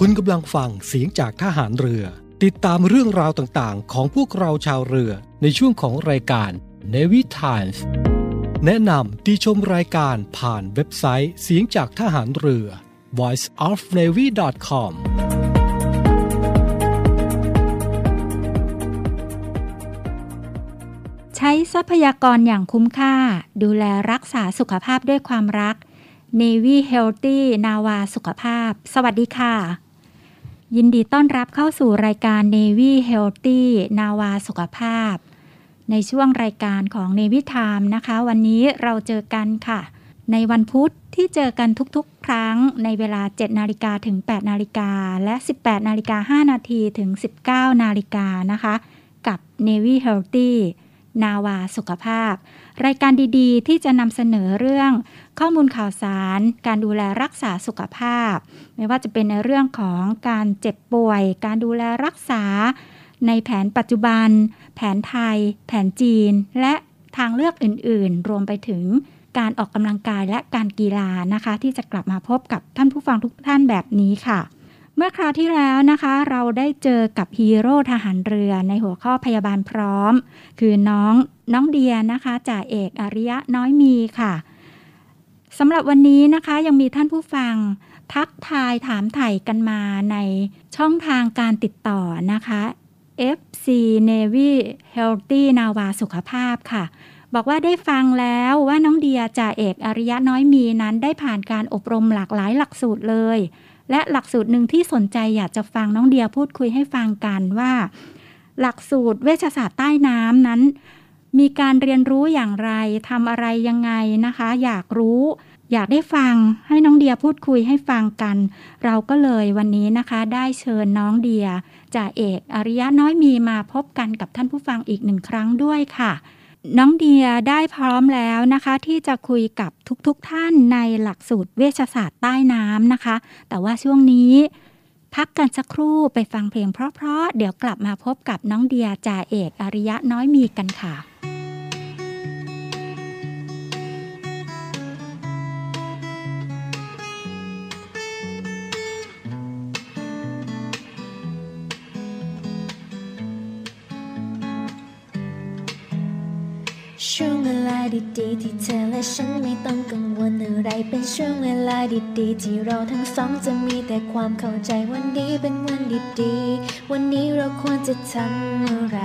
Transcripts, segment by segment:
คุณกำลังฟังเสียงจากทหารเรือ ติดตามเรื่องราวต่างๆ ของพวกเราชาวเรือในช่วงของรายการ Navy Times แนะนำติชมรายการผ่านเว็บไซต์เสียงจากทหารเรือ voiceofnavy.com ใช้ทรัพยากรอย่างคุ้มค่า ดูแลรักษาสุขภาพด้วยความรัก Navy Healthy นาวาสุขภาพ สวัสดีค่ะ ยินดีต้อนรับเข้าสู่รายการ Navy Healthy นาวาสุขภาพ ในช่วงรายการของ Navy Time นะคะ วันนี้เราเจอกันค่ะ ในวันพุธที่เจอกันทุกๆ ครั้งในเวลา 7 นาฬิกาถึง 8 นาฬิกา และ 18 นาฬิกา 5 นาทีถึง 19 นาฬิกานะคะ กับ Navy Healthy นาวาสุขภาพ รายการดีๆ ที่จะนำเสนอเรื่อง ข้อมูลข่าวสาร การดูแลรักษาสุขภาพ ไม่ว่าจะเป็นในเรื่องของการเจ็บป่วย การดูแลรักษา ในแผนปัจจุบัน แผนไทย แผนจีน และทางเลือกอื่นๆ รวมไปถึงการออกกำลังกายและการกีฬานะคะ ที่จะกลับมาพบกับท่านผู้ฟังทุกท่านแบบนี้ค่ะ เมื่อคราวที่แล้วนะคะ เราได้เจอกับฮีโร่ทหารเรือในหัวข้อพยาบาลพร้อม คือน้องน้องเดียนะคะจ่าเอกอริยะน้อยมีค่ะสำหรับวันนี้นะคะยังมีท่านผู้ฟังทักทายถามไถ่กันมาในช่องทางการติดต่อนะคะ FC Navy Healthy นาวาสุขภาพค่ะ บอกว่าได้ฟังแล้วว่าน้องเดียจ่าเอกอริยะน้อยมีนั้นได้ผ่านการอบรมหลากหลายหลักสูตรเลย และหลักสูตรหนึ่งที่สนใจอยากจะฟังน้องเดียพูดคุยให้ฟังกันว่า หลักสูตรเวชศาสตร์ใต้น้ำนั้น มีการเรียนรู้อย่างไรทำอะไรยังไงนะคะ อยากรู้อยากได้ฟังให้น้องเดียพูดคุยให้ฟังกัน เราก็เลยวันนี้นะคะ ได้เชิญน้องเดียจ่าเอกอริยะน้อยมีมาพบกันกับท่านผู้ฟังอีกหนึ่งครั้งด้วยค่ะ น้องเดียได้พร้อมแล้วนะคะ ที่จะคุยกับทุกๆทท่านในหลักสูตรเวชศาสตร์ใต้น้ำนะคะ แต่ว่าช่วงนี้ พักกันสักครู่ไปฟังเพลงเพราะๆเดี๋ยวกลับมาพบกับน้องเดียจ่าเอกอริยะน้อยมีกันค่ะ ช่วงเวลาดีๆที่เธอและฉันไม่ต้องกังวลอะไร เป็นช่วงเวลาดีๆที่เราทั้งสองจะมีแต่ความเข้าใจวันนี้เป็นวันดีๆ วันนี้เราควรจะทำอะไร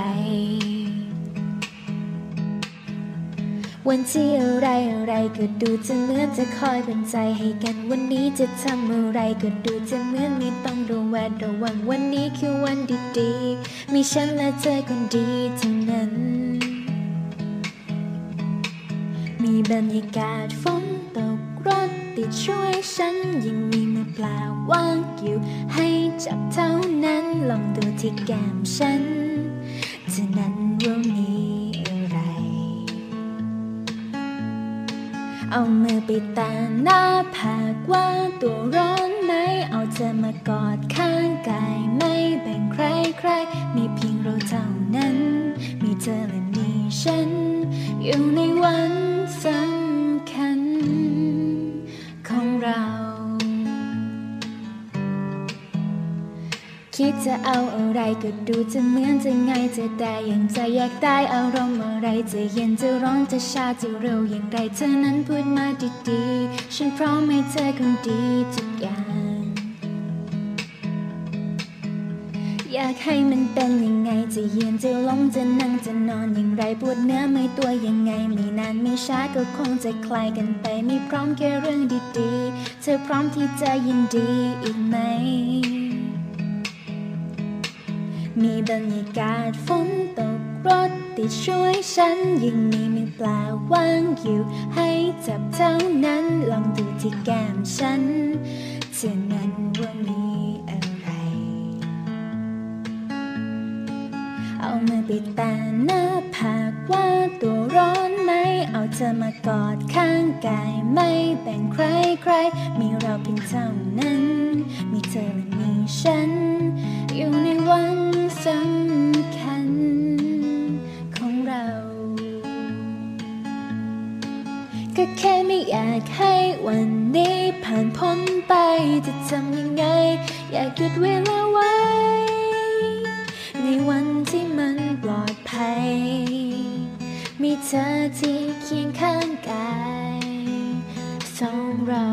วันที่อะไรอะไรก็ดูจะเหมือนจะคอยเป็นใจให้กัน วันนี้จะทำอะไรก็ดูจะเหมือนไม่ต้องระแวดระวังวันนี้คือวันดีๆ มีฉันและเธอคนดีเท่านั้น มีบรรยากาศฝนตกรถติดช่วยฉันยังมีมือเปล่าว่างอยู่ ให้จับเท่านั้นลองดูที่แก้มฉันเธอนั้นว่ามีอะไร เอามือไปแตะหน้าผากว่าตัวร้อนไหมเอาเธอมากอดข้างกายไม่แบ่งใครใครมีเพียงเราเท่านั้น มีเธอและมี ฉัน อยู่ในวันสำคัญของเรา คิดจะเอาอะไรก็ดูจะเหมือนจะง่ายจะได้อย่างใจอยากได้อารมณ์อะไรจะเย็นจะร้อนจะชาจะเร็วอย่างไรเธอนั้นพูดมาดีๆ ฉันพร้อมให้เธอคนดีทุกอย่างากให้มันเป็นยังไง จะยืนจะล้มจะนั่งจะนอนอย่างไรปวดเนื้อไม่ตัวยังไง ไม่นานไม่ช้าก็คงจะคลายกันไป ไม่พร้อมแค่เรื่องดีๆ เธอพร้อมที่จะยินดีอีกไหม มีบรรยากาศฝนตกรถติดช่วยฉันยังมีมือเปล่าว่างอยู่ ให้จับเท่านั้นลองดูที่แก้มฉันเธอนั้นว่ามี เอามือไปแตะหน้าผากว่าตัวร้อนไหม เอาเธอมากอดข้างกายไม่แบ่งใครใคร มีเราเพียงเท่านั้น มีเธอและมีฉัน อยู่ในวันสำคัญของเรา ก็แค่ไม่อยากให้วันนี้ผ่านพ้นไปจะทำยังไง อยากหยุดเวลาไว้ ในวัน ภัย มีเธอที่เคียงข้างกายสองเรา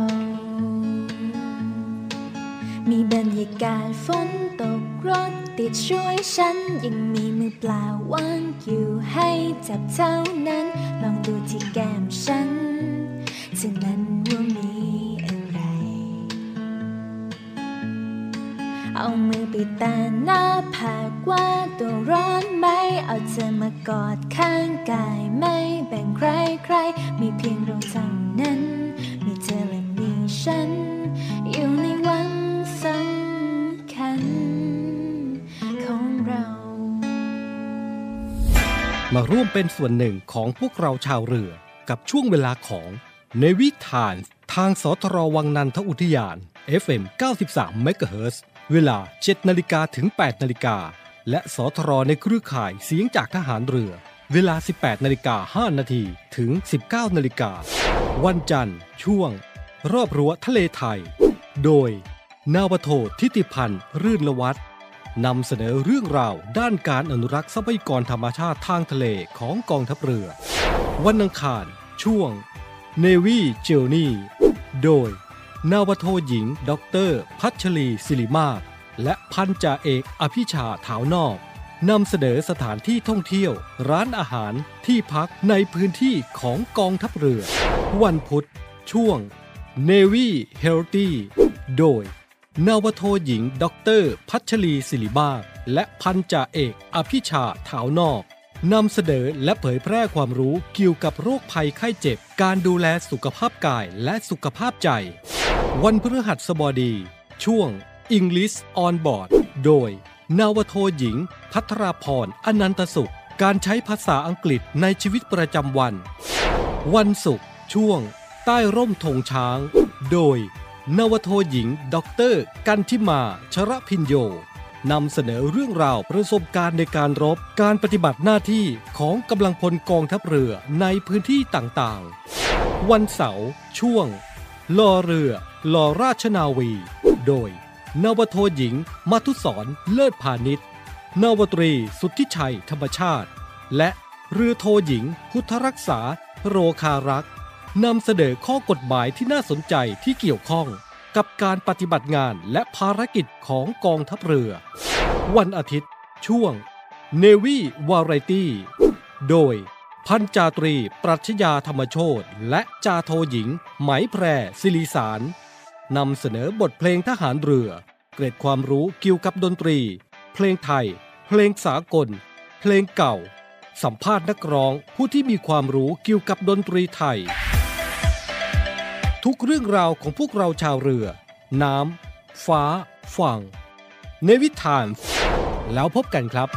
มีบรรยากาศฝนตกรถติดช่วยฉัน ยังมีมือเปล่าว่างอยู่ให้จับเท่านั้น ลองดูที่แก้มฉันจะนั้น เอามือไปแตะหน้าผากว่าตัวร้อนไหม เอาเธอมากอดข้างกายไม่แบ่งใครใคร มีเพียงเราเท่านั้น มีเธอและมีฉัน อยู่ในวันสำคัญของเรา มาร่วมเป็นส่วนหนึ่งของพวกเราชาวเรือกับช่วงเวลาของในวิถานทางสทรวังนันทอุทยาน FM 93 MHz เวลา 7 นาฬิกาถึง 8 นาฬิกา และสทรในเครือข่ายเสียงจากทหารเรือ เวลา 18 นาฬิกา 5 นาทีถึง 19 นาฬิกา วันจันทร์ ช่วง รอบรั้วทะเลไทย โดย นาวโททิติพันธ์ รื่นละวัฒนำเสนอเรื่องราวด้านการอนุรักษ์ทรัพยากรธรรมชาติทางทะเลของกองทัพเรือ วันอังคาร ช่วง Navy Journey โดย นาวโทหญิงด็อกเตอร์พัชรีศิริมาศและพันจ่าเอกอภิชาถาวนอกนำเสนอสถานที่ท่องเที่ยว ร้านอาหารที่พักในพื้นที่ของกองทัพเรือ วันพุธ ช่วง Navy Healthy โดย นาวโทหญิงด็อกเตอร์พัชรีศิริมาศและพันจ่าเอกอภิชาถาวนอก นำเสนอและเผยแพร่ความรู้เกี่ยวกับโรคภัยไข้เจ็บ การดูแลสุขภาพกายและสุขภาพใจ วันพฤหัสบดี ช่วง English on Board โดย นาวโทหญิง พัทราพรอนันตสุข การใช้ภาษาอังกฤษในชีวิตประจำวัน วันศุกร์ช่วง ใต้ร่มธงช้าง โดย นาวาโทหญิงด็อกเตอร์กันทิมา ชระพินโย นำเสนอเรื่องราวประสบการณ์ในการรบ การปฏิบัติหน้าที่ของกำลังพลกองทัพเรือในพื้นที่ต่างๆ วันเสาร์ช่วงลอเรือลอราชนาวี โดย นวโทหญิง มัทุศรเลิศพาณิชย์นวตรีสุทธิชัยธรรมชาติ และเรือโทหญิง พุทธรักษา โรคารักนำเสนอข้อกฎหมายที่น่าสนใจที่เกี่ยวข้อง กับการปฏิบัติงานและภารกิจของกองทัพเรือ วันอาทิตย์ ช่วง Navy Variety โดย พันจาตรี ปรัชญาธรรมโชตและจาโทหญิง ไหมแพรศิริสารนำเสนอบทเพลงทหารเรือ เกร็ดความรู้เกี่ยวกับดนตรี เพลงไทย เพลงสากล เพลงเก่า สัมภาษณ์นักร้องผู้ที่มีความรู้เกี่ยวกับดนตรีไทย ทุกเรื่องราวของพวกเราชาวเรือ น้ำ ฟ้า ฝั่ง ในวิถาน แล้วพบกันครับ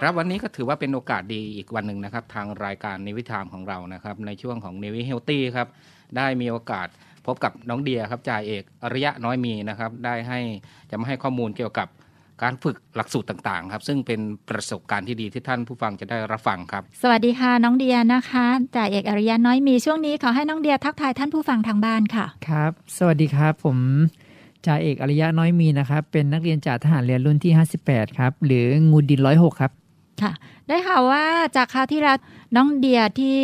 ครับวันนี้ก็ถือว่าเป็นโอกาสดีอีกวันหนึ่งนะครับ ทางรายการในวิถามของเรานะครับ ในช่วงของเนวิเฮลตี้ครับ ได้มีโอกาสพบกับน้องเดียครับจ่าเอกอริยะน้อยมีนะครับ ได้ให้จะมาให้ข้อมูลเกี่ยวกับ การฝึกหลักสูตรต่างๆครับซึ่งเป็นประสบการณ์ที่ดีที่ท่านผู้ฟังจะได้รับฟังครับ สวัสดีค่ะน้องเดียนะคะจ่าเอกอริยะน้อยมีช่วงนี้ขอให้น้องเดียทักทายท่านผู้ฟังทางบ้านค่ะครับ สวัสดีครับผมจ่าเอกอริยะน้อยมีนะครับ เป็นนักเรียนจ่าทหารเรือรุ่นที่ 58 ครับ หรืองูดินร้อยหกครับ ค่ะ ได้ข่าวว่าจากคราวที่แล้วน้องเดียที่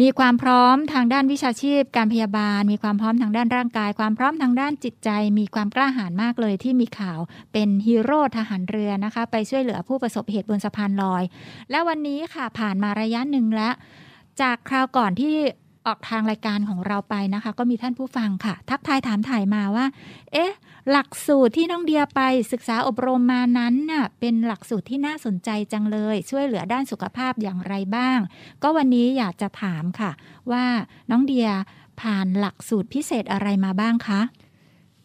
มีความพร้อมทางด้านวิชาชีพ การพยาบาล มีความพร้อมทางด้านร่างกาย ความพร้อมทางด้านจิตใจ มีความกล้าหาญมากเลยที่มีข่าวเป็นฮีโร่ทหารเรือนะคะ ไปช่วยเหลือผู้ประสบเหตุบนสะพานลอย และวันนี้ค่ะผ่านมาระยะหนึ่งแล้ว จากคราวก่อนที่ ออกทางรายการของเราไปนะคะ ก็มีท่านผู้ฟังค่ะ ทักทายถามถ่ายมาว่า เอ๊ะ หลักสูตรที่น้องเดียไปศึกษาอบรมมานั้นน่ะเป็นหลักสูตรที่น่าสนใจจังเลย ช่วยเหลือด้านสุขภาพอย่างไรบ้าง ก็วันนี้อยากจะถามค่ะ ว่าน้องเดียผ่านหลักสูตรพิเศษอะไรมาบ้างคะ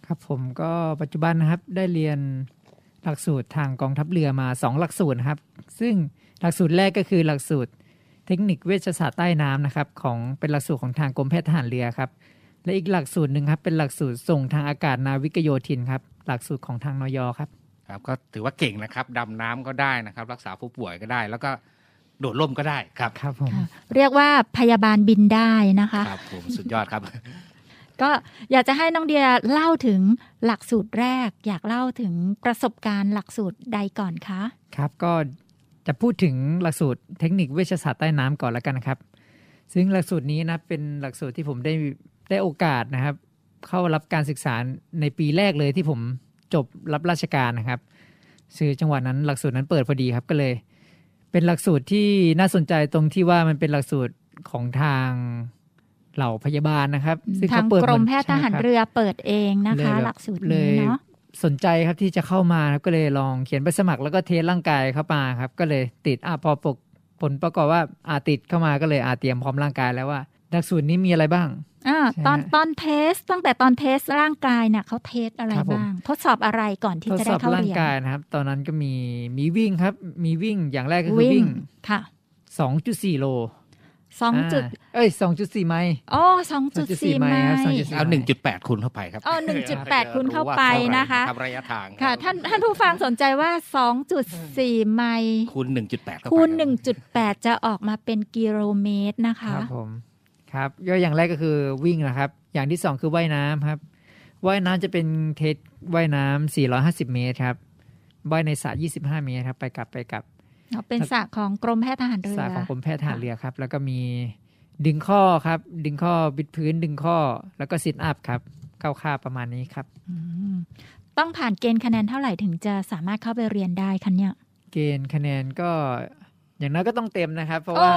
ครับผมก็ปัจจุบันนะครับได้เรียนหลักสูตรทางกองทัพเรือมา 2 หลักสูตรนะครับ ซึ่งหลักสูตรแรกก็คือหลักสูตร เทคนิคเวชศาสตร์ใต้น้ำนะครับของเป็นหลักสูตรของทางกรมแพทย์ทหารเรือครับ และอีกหลักสูตรหนึ่งครับเป็นหลักสูตรส่งทางอากาศนาวิกโยธินครับหลักสูตรของทางนยครับครับก็ถือว่าเก่งนะครับดำน้ำก็ได้นะครับ รักษาผู้ป่วยก็ได้ แล้วก็โดดร่มก็ได้ครับครับผมค่ะเรียกว่าพยาบาลบินได้นะคะครับผมสุดยอดครับ ก็อยากจะให้น้องเดียเล่าถึงหลักสูตรแรก อยากเล่าถึงประสบการณ์หลักสูตรใดก่อนคะ ครับก็ จะพูดถึงหลักสูตรเทคนิคเวชศาสตร์ใต้น้ำก่อนแล้วกันนะครับ ซึ่งหลักสูตรนี้นะเป็นหลักสูตรที่ผมได้ได้โอกาสนะครับ เข้ารับการศึกษาในปีแรกเลยที่ผมจบรับราชการนะครับคือจังหวะนั้นหลักสูตรนั้นเปิดพอดีครับก็เลย เป็นหลักสูตรที่น่าสนใจตรงที่ว่ามันเป็นหลักสูตรของทางเหล่าพยาบาลนะครับ ซึ่งทางเขาเปิดกรมแพทย์ทหารใช่คบเรือเปิดเองนะเลยคะแบบหลักสูตรเลนี้ยเนาะ สนใจครับที่จะเข้ามาครับก็เลยลองเขียนไปสมัครแล้วก็เทสร่างกายเข้ามาครับ ก็เลยติดอะพอปกผลประกอบว่าอาติดเข้ามาก็เลยอาเตรียมพร้อมร่างกายแล้วว่าหลักสูตรนี้มีอะไรบ้างอ่าใช่ตอนตอนเทสตั้งแต่ตอนเทสร่างกายเนี่ยเขาเทสอะไรครับผมบ้าง ทดสอบอะไรก่อนที่ทดจะสได้อบเข้าร่างเรียนกายนะครับ ตอนนั้นก็มีมีวิ่งครับ มีวิ่งอย่างแรกก็คือวิ่งค่ะ 2.4 โล สองจุดาเอ้ย2.4ไมล์อ๋อสองจุดสี่2.4ไมไมล์ครับล์2.4เอา1.8คูณเข้าไปครับอ๋อ1.8คูณเข้าไปนะคะรับระยะทางค่ะท่านท่านผู้ฟังสนใจว่า2.4ไมล์คูณ1.8เข้าไปคูณรับ1.8จะออกมาเป็นกิโลเมตรนะคคะรับผมครับย่อยอย่างแรกก็คือวิ่งนะครับ อย่างที่สองคือว่ายน้ำครับว่ายน้ำจะเป็นเทสว่ายน้ำ450 เมตรครับว่ายในสระ25 เมตรครับ ไปกลับไปกลับ เป็นสระของกรมแพทย์ทหารเรือสายของกรมแพทย์ทหารเรือครับ แล้วก็มีดึงข้อครับ ดึงข้อบิดพื้นดึงข้อ แล้วก็ซิทอัพครับเข้าค่าประมาณนี้ครับอืมต้องผ่านเกณฑ์คะแนนเท่าไหร่ถึงจะสามารถเข้าไปเรียนได้คะเนี่ย เกณฑ์คะแนนก็อย่างน้อยก็ต้องเต็มนะครับ เพราะว่า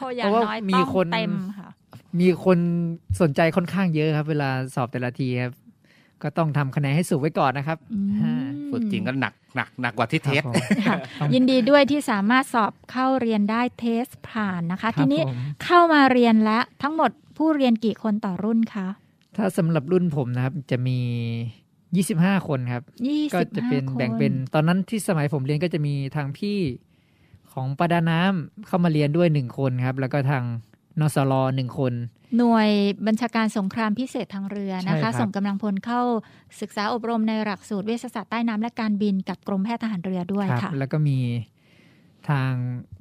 โอ้อย่างเพราะว่าน้อยมีต้องคนเต็มค่ะมีคนสนใจค่อนข้างเยอะครับ เวลาสอบแต่ละทีครับ ก็ต้องทำคะแนนให้สูงไว้ก่อนนะครับอืมฮะ ฝึกจริงก็หนักหนักหนักกว่าที่เทสครับผมค่ะยินดีด้วยที่สามารถสอบเข้าเรียนได้เทสผ่านนะคะครับทีนี้ผมเข้ามาเรียนแล้วทั้งหมดผู้เรียนกี่คนต่อรุ่นคะถ้าสำหรับรุ่นผมนะครับจะมี 25 คนครับยี่ก็สิบจะห้าเป็นคนแบ่งเป็นตอนนั้นที่สมัยผมเรียนก็จะมีทางพี่ของประดาน้ำเข้ามาเรียนด้วยหนึ่งคนครับ แล้วก็ทางนสลหนึ่งคน หน่วยบัญชาการสงครามพิเศษทางเรือนะใช่ครัคะบส่งกำลังพลเข้าศึกษาอบรมในหลักสูตรเวชศาสตร์ใต้น้ำและการบินกับกรมแพทย์ทหารเรือด้วยครับค่ะ แล้วก็มีทาง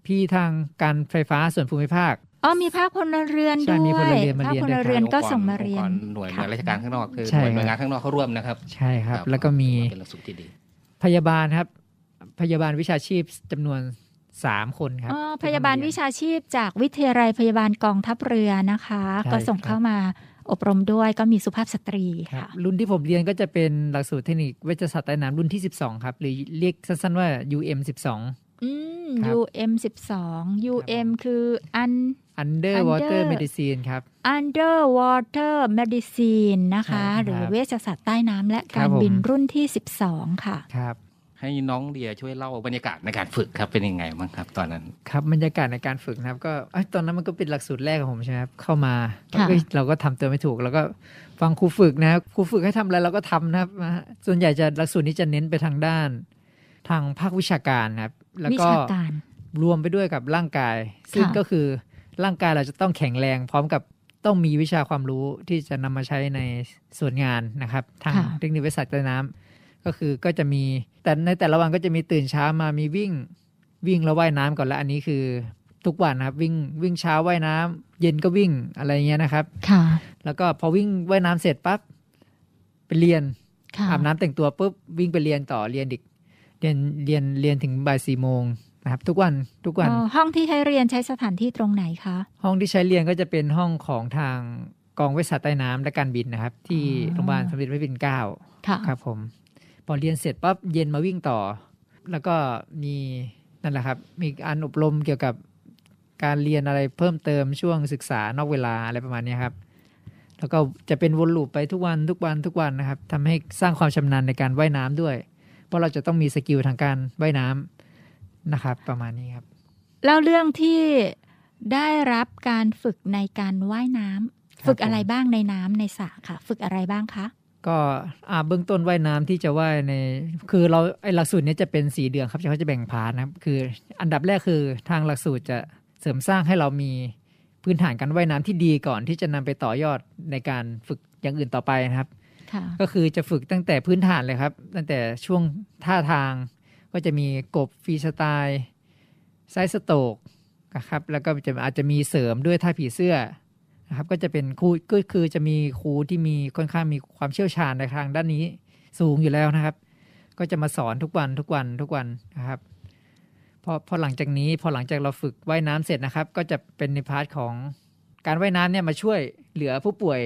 พี่ทางการไฟฟ้าส่วนภูมิภาคอ๋อมีภาคพลเรือนใช่ด้วยมีพลเรือนมาภาคเรียนพด้วยลครับเรือนก็องค์ส่งมาเรียนองค์กหน่วยหน่วยราชการข้างนอกคือใช่หน่วยครับหน่วยงานข้างนอกเขาร่วมนะครับ ใช่ครับ แล้วก็มีเป็นหลักสูตรที่ดีพยาบาลครับ พยาบาลวิชาชีพจำนวน สามคนครับอ๋อพยาบาลวิชาชีพจากวิทยาลัยพยาบาลกองทัพเรือนะคะใช่ก็ส่งครับเข้ามาอบรมด้วยก็มีสุภาพสตรีครับค่ะ รุ่นที่ผมเรียนก็จะเป็นหลักสูตรเทคนิคเวชศาสตร์ใต้น้ำรุ่นที่ 12 ครับ หรือเรียกสั้นๆว่า UM 12อืมครับ UM 12 UM คือ un Underwater Under Medicine ครับ underwater medicine นะคะใช่ครับหรือเวชศาสตร์ใต้น้ำและครักาบรผมบินรุ่นที่ 12 ค่ะครับ ให้น้องเดียช่วยเล่าบรรยากาศในการฝึกครับเป็นยังไงบ้างครับ ตอนนั้นครับบรรยากาศในการฝึกนะครับ ก็เอ้ยตอนนั้นมันก็เป็นหลักสูตรแรกของผมใช่ไหมครับเข้ามาค่ะเอ้ยเราก็ทำตัวไม่ถูก แล้วก็ฟังครูฝึกนะครับครูฝึกให้ทำอะไรเราก็ทำนะครับนะฮะส่วนใหญ่จะหลักสูตรนี้จะเน้นไปทางด้าน ทางภาควิชาการครับ แล้ววิก็ชาการรวมไปด้วยกับร่างกาย ซึ่งค่ะก็คือร่างกายเราจะต้องแข็งแรง พร้อมกับต้องมีวิชาความรู้ที่จะนำมาใช้ในส่วนงานนะครับ ทางเทคนิควิทยาศาสตร์ใต้น้ำก็คือก็จะมี แต่ในแต่ละวันก็จะมีตื่นเช้ามามีวิ่ง วิ่งแล้วว่ายน้ำก่อนแล้วอันนี้คือทุกวันนะครับ วิ่งวิ่งเช้าว่ายน้ำเย็นก็วิ่งอะไรเงี้ยนะครับ ค่ะ แล้วก็พอวิ่งว่ายน้ำเสร็จปั๊บไปเรียนค่ะอาบน้ำแต่งตัวปุ๊บวิ่งไปเรียนต่อเรียนอีกเรียนเรียนเรียนถึงบ่ายสี่โมงนะครับทุกวันทุกวันอ๋อห้องที่ให้เรียนใช้สถานที่ตรงไหนคะห้องที่ใช้เรียนก็จะเป็นห้องของทางกองเวชศาสตร์ใต้น้ำและการบินนะครับ ที่อ๋อโรงพยาบาลสมเด็จพระปิ่นเกล้าค่ะครับผม พอเรียนเสร็จปั๊บเย็นมาวิ่งต่อ แล้วก็มีนั่นแหละครับ มีการอบรมเกี่ยวกับการเรียนอะไรเพิ่มเติมช่วงศึกษานอกเวลาอะไรประมาณนี้ครับ แล้วก็จะเป็นวน loop ไปทุกวันทุกวันทุกวันนะครับทำให้สร้างความชำนาญในการว่ายน้ำด้วย เพราะเราจะต้องมี skill ทางการว่ายน้ำนะครับ ประมาณนี้ครับแล้วเรื่องที่ได้รับการฝึกในการว่ายน้ำครับฝึกอะไรบ้างในน้ำในสระค่ะ ฝึกอะไรบ้างคะ ก็อ่าเบื้องต้นว่ายน้ำที่จะว่ายใน คือเราไอหลักสูตรเนี้จะเป็นสี่เดือนครับเขาจะแบ่ง part นะครับ คืออันดับแรกคือทางหลักสูตรจะเสริมสร้างให้เรามีพื้นฐานการว่ายน้ำที่ดีก่อนที่จะนำไปต่อยอดในการฝึกอย่างอื่นต่อไปนะครับค่ะก็คือจะฝึกตั้งแต่พื้นฐานเลยครับ ตั้งแต่ช่วงท่าทางก็จะมีกบฟรีสไตล์ไซส์สโตรกนะครับแล้วก็จะอาจจะมีเสริมด้วยท่าผีเสื้อ นะครับก็จะเป็นครูก็คือจะมีครูที่มีค่อนข้างมีความเชี่ยวชาญในทางด้านนี้สูงอยู่แล้วนะครับ ก็จะมาสอนทุกวันทุกวันทุกวันนะครับพอพอหลังจากนี้พอหลังจากเราฝึกว่ายน้ำเสร็จนะครับ ก็จะเป็นใน part ของการว่ายน้ำเนี่ยมาช่วยเหลือผู้ป่วย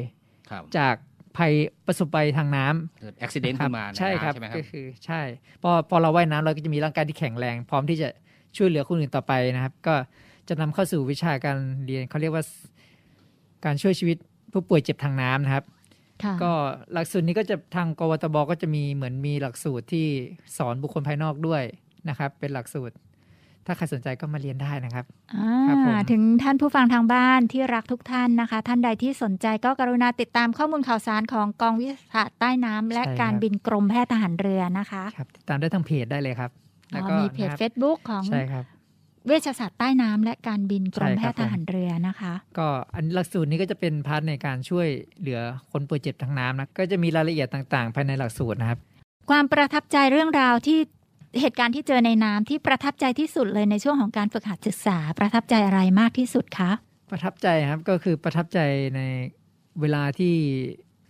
ครับจากภัยประสบภัยทางน้ำเกิดอุบัติเหตุขึ้นมาในใช่ครับน้ำใช่ไหมครับก็คือใช่พอพอเราว่ายน้ำเราก็จะมีร่างกายที่แข็งแรง พร้อมที่จะช่วยเหลือคนอื่นต่อไปนะครับ ก็จะนำเข้าสู่วิชาการเรียนเขาเรียกว่า การช่วยชีวิตผู้ป่วยเจ็บทางน้ำนะครับค่ะก็หลักสูตรนี้ก็จะทางกวตบก็จะมีเหมือนมีหลักสูตรที่สอนบุคคลภายนอกด้วยนะครับ เป็นหลักสูตร ถ้าใครสนใจก็มาเรียนได้นะครับอ่าครับผมถึงท่านผู้ฟังทางบ้านที่รักทุกท่านนะคะ ท่านใดที่สนใจก็กรุณาติดตามข้อมูลข่าวสารของกองวิทยาศาสตร์ใต้น้ำและการบินกรมแพทย์ทหารเรือนะคะครับติดตามได้ทางเพจได้เลยครับอ๋แล้วอก็มีเพจนะครับ Facebook ของใช่ครับ เวชศาสตร์ใต้น้ำและการบินกรมใช่แพครับทย์ทหารเรือนะคะ ก็อันหลักสูตรนี้ก็จะเป็น part ในการช่วยเหลือคนป่วยเจ็บทางน้ำนะก็จะมีรายละเอียดต่างๆ ภายในหลักสูตรนะครับ ความประทับใจเรื่องราวที่เหตุการณ์ที่เจอในน้ำที่ประทับใจที่สุดเลยในช่วงของการฝึกหัดศึกษา ประทับใจอะไรมากที่สุดคะประทับใจครับก็คือประทับใจในเวลาที่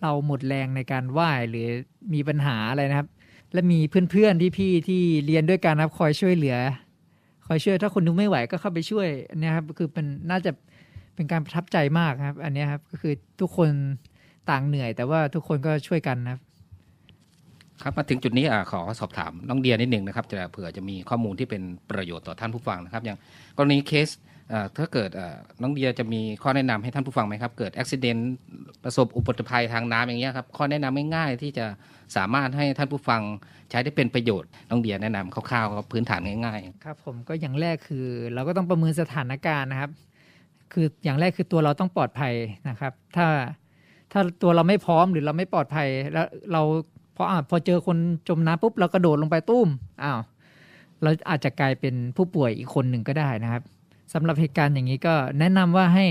เราหมดแรงในการว่ายหรือมีปัญหาอะไรนะครับ และมีเพื่อนๆที่พี่ๆที่เรียนด้วยกันครับคอยช่วยเหลือค อยช่วย ถ้าคนนึงไม่ไหวก็เข้าไปช่วยอันเนี้ครับคือเป็นน่าจะเป็นการประทับใจมากครับ อันนี้ครับก็คือทุกคนต่างเหนื่อย แต่ว่าทุกคนก็ช่วยกันนะครับ ครับมาถึงจุดนี้อขอสอบถามน้องเดียนิดหนึ่งนะครับจะเผื่อจะมีข้อมูลที่เป็นประโยชน์ต่อท่านผู้ฟังนะครับ อย่างกรณีเคสถ้าเกิดน้องเดียจะมีข้อแนะนำให้ท่านผู้ฟังไหมครับ เกิดอุบิเหตุประสบอุบัติภัยทางน้ำอย่างเงี้ยครับข้อแนะนำง่ายๆที่จะสามารถให้ท่านผู้ฟัง ใช้ได้เป็นประโยชน์น้องเดียแนะนำคร่าวๆครับพื้นฐานง่ายๆ ครับผมก็อย่างแรกคือ เราก็ต้องประเมินสถานการณ์นะครับ คืออย่างแรกคือตัวเราต้องปลอดภัยนะครับ ถ้าถ้าตัวเราไม่พร้อมหรือเราไม่ปลอดภัยแล้วเราพออะพอเจอคนจมน้ำปุ๊บเรากระโดดลงไปตุ้มอ้าวเราอาจจะกลายเป็นผู้ป่วยอีกคนหนึ่งก็ได้นะครับสำหรับเหตุการณ์อย่างนี้ก็แนะนำว่าให้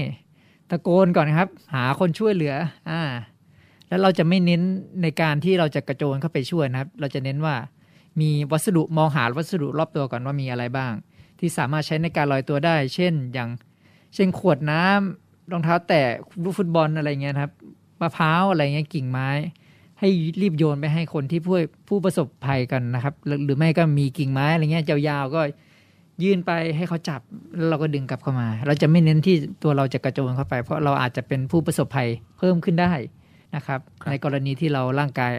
ตะโกนก่อนนะครับ หาคนช่วยเหลือ อ่า แล้วเราจะไม่เน้นในการที่เราจะกระโจนเข้าไปช่วยนะครับ เราจะเน้นว่ามีวัสดุมองหาวัสดุรอบตัวก่อนว่ามีอะไรบ้าง ที่สามารถใช้ในการลอยตัวได้ เช่นอย่าง เช่นขวดน้ำรองเท้าแตะลูกฟุตบอลอะไรเงี้ยครับมะพร้าวอะไรเงี้ยกิ่งไม้ ให้รีบโยนไปให้คนที่ผู้ผู้ประสบภัยกันนะครับหรือหรือไม่ก็มีกิ่งไม้อะไรเงี้ยยาวๆก็ยื่นไปให้เขาจับแล้วเราก็ดึงกลับเข้ามา เราจะไม่เน้นที่ตัวเราจะกระโจนเข้าไป เพราะเราอาจจะเป็นผู้ประสบภัยเพิ่มขึ้นได้ นะครับครับในกรณีที่เราร่างกาย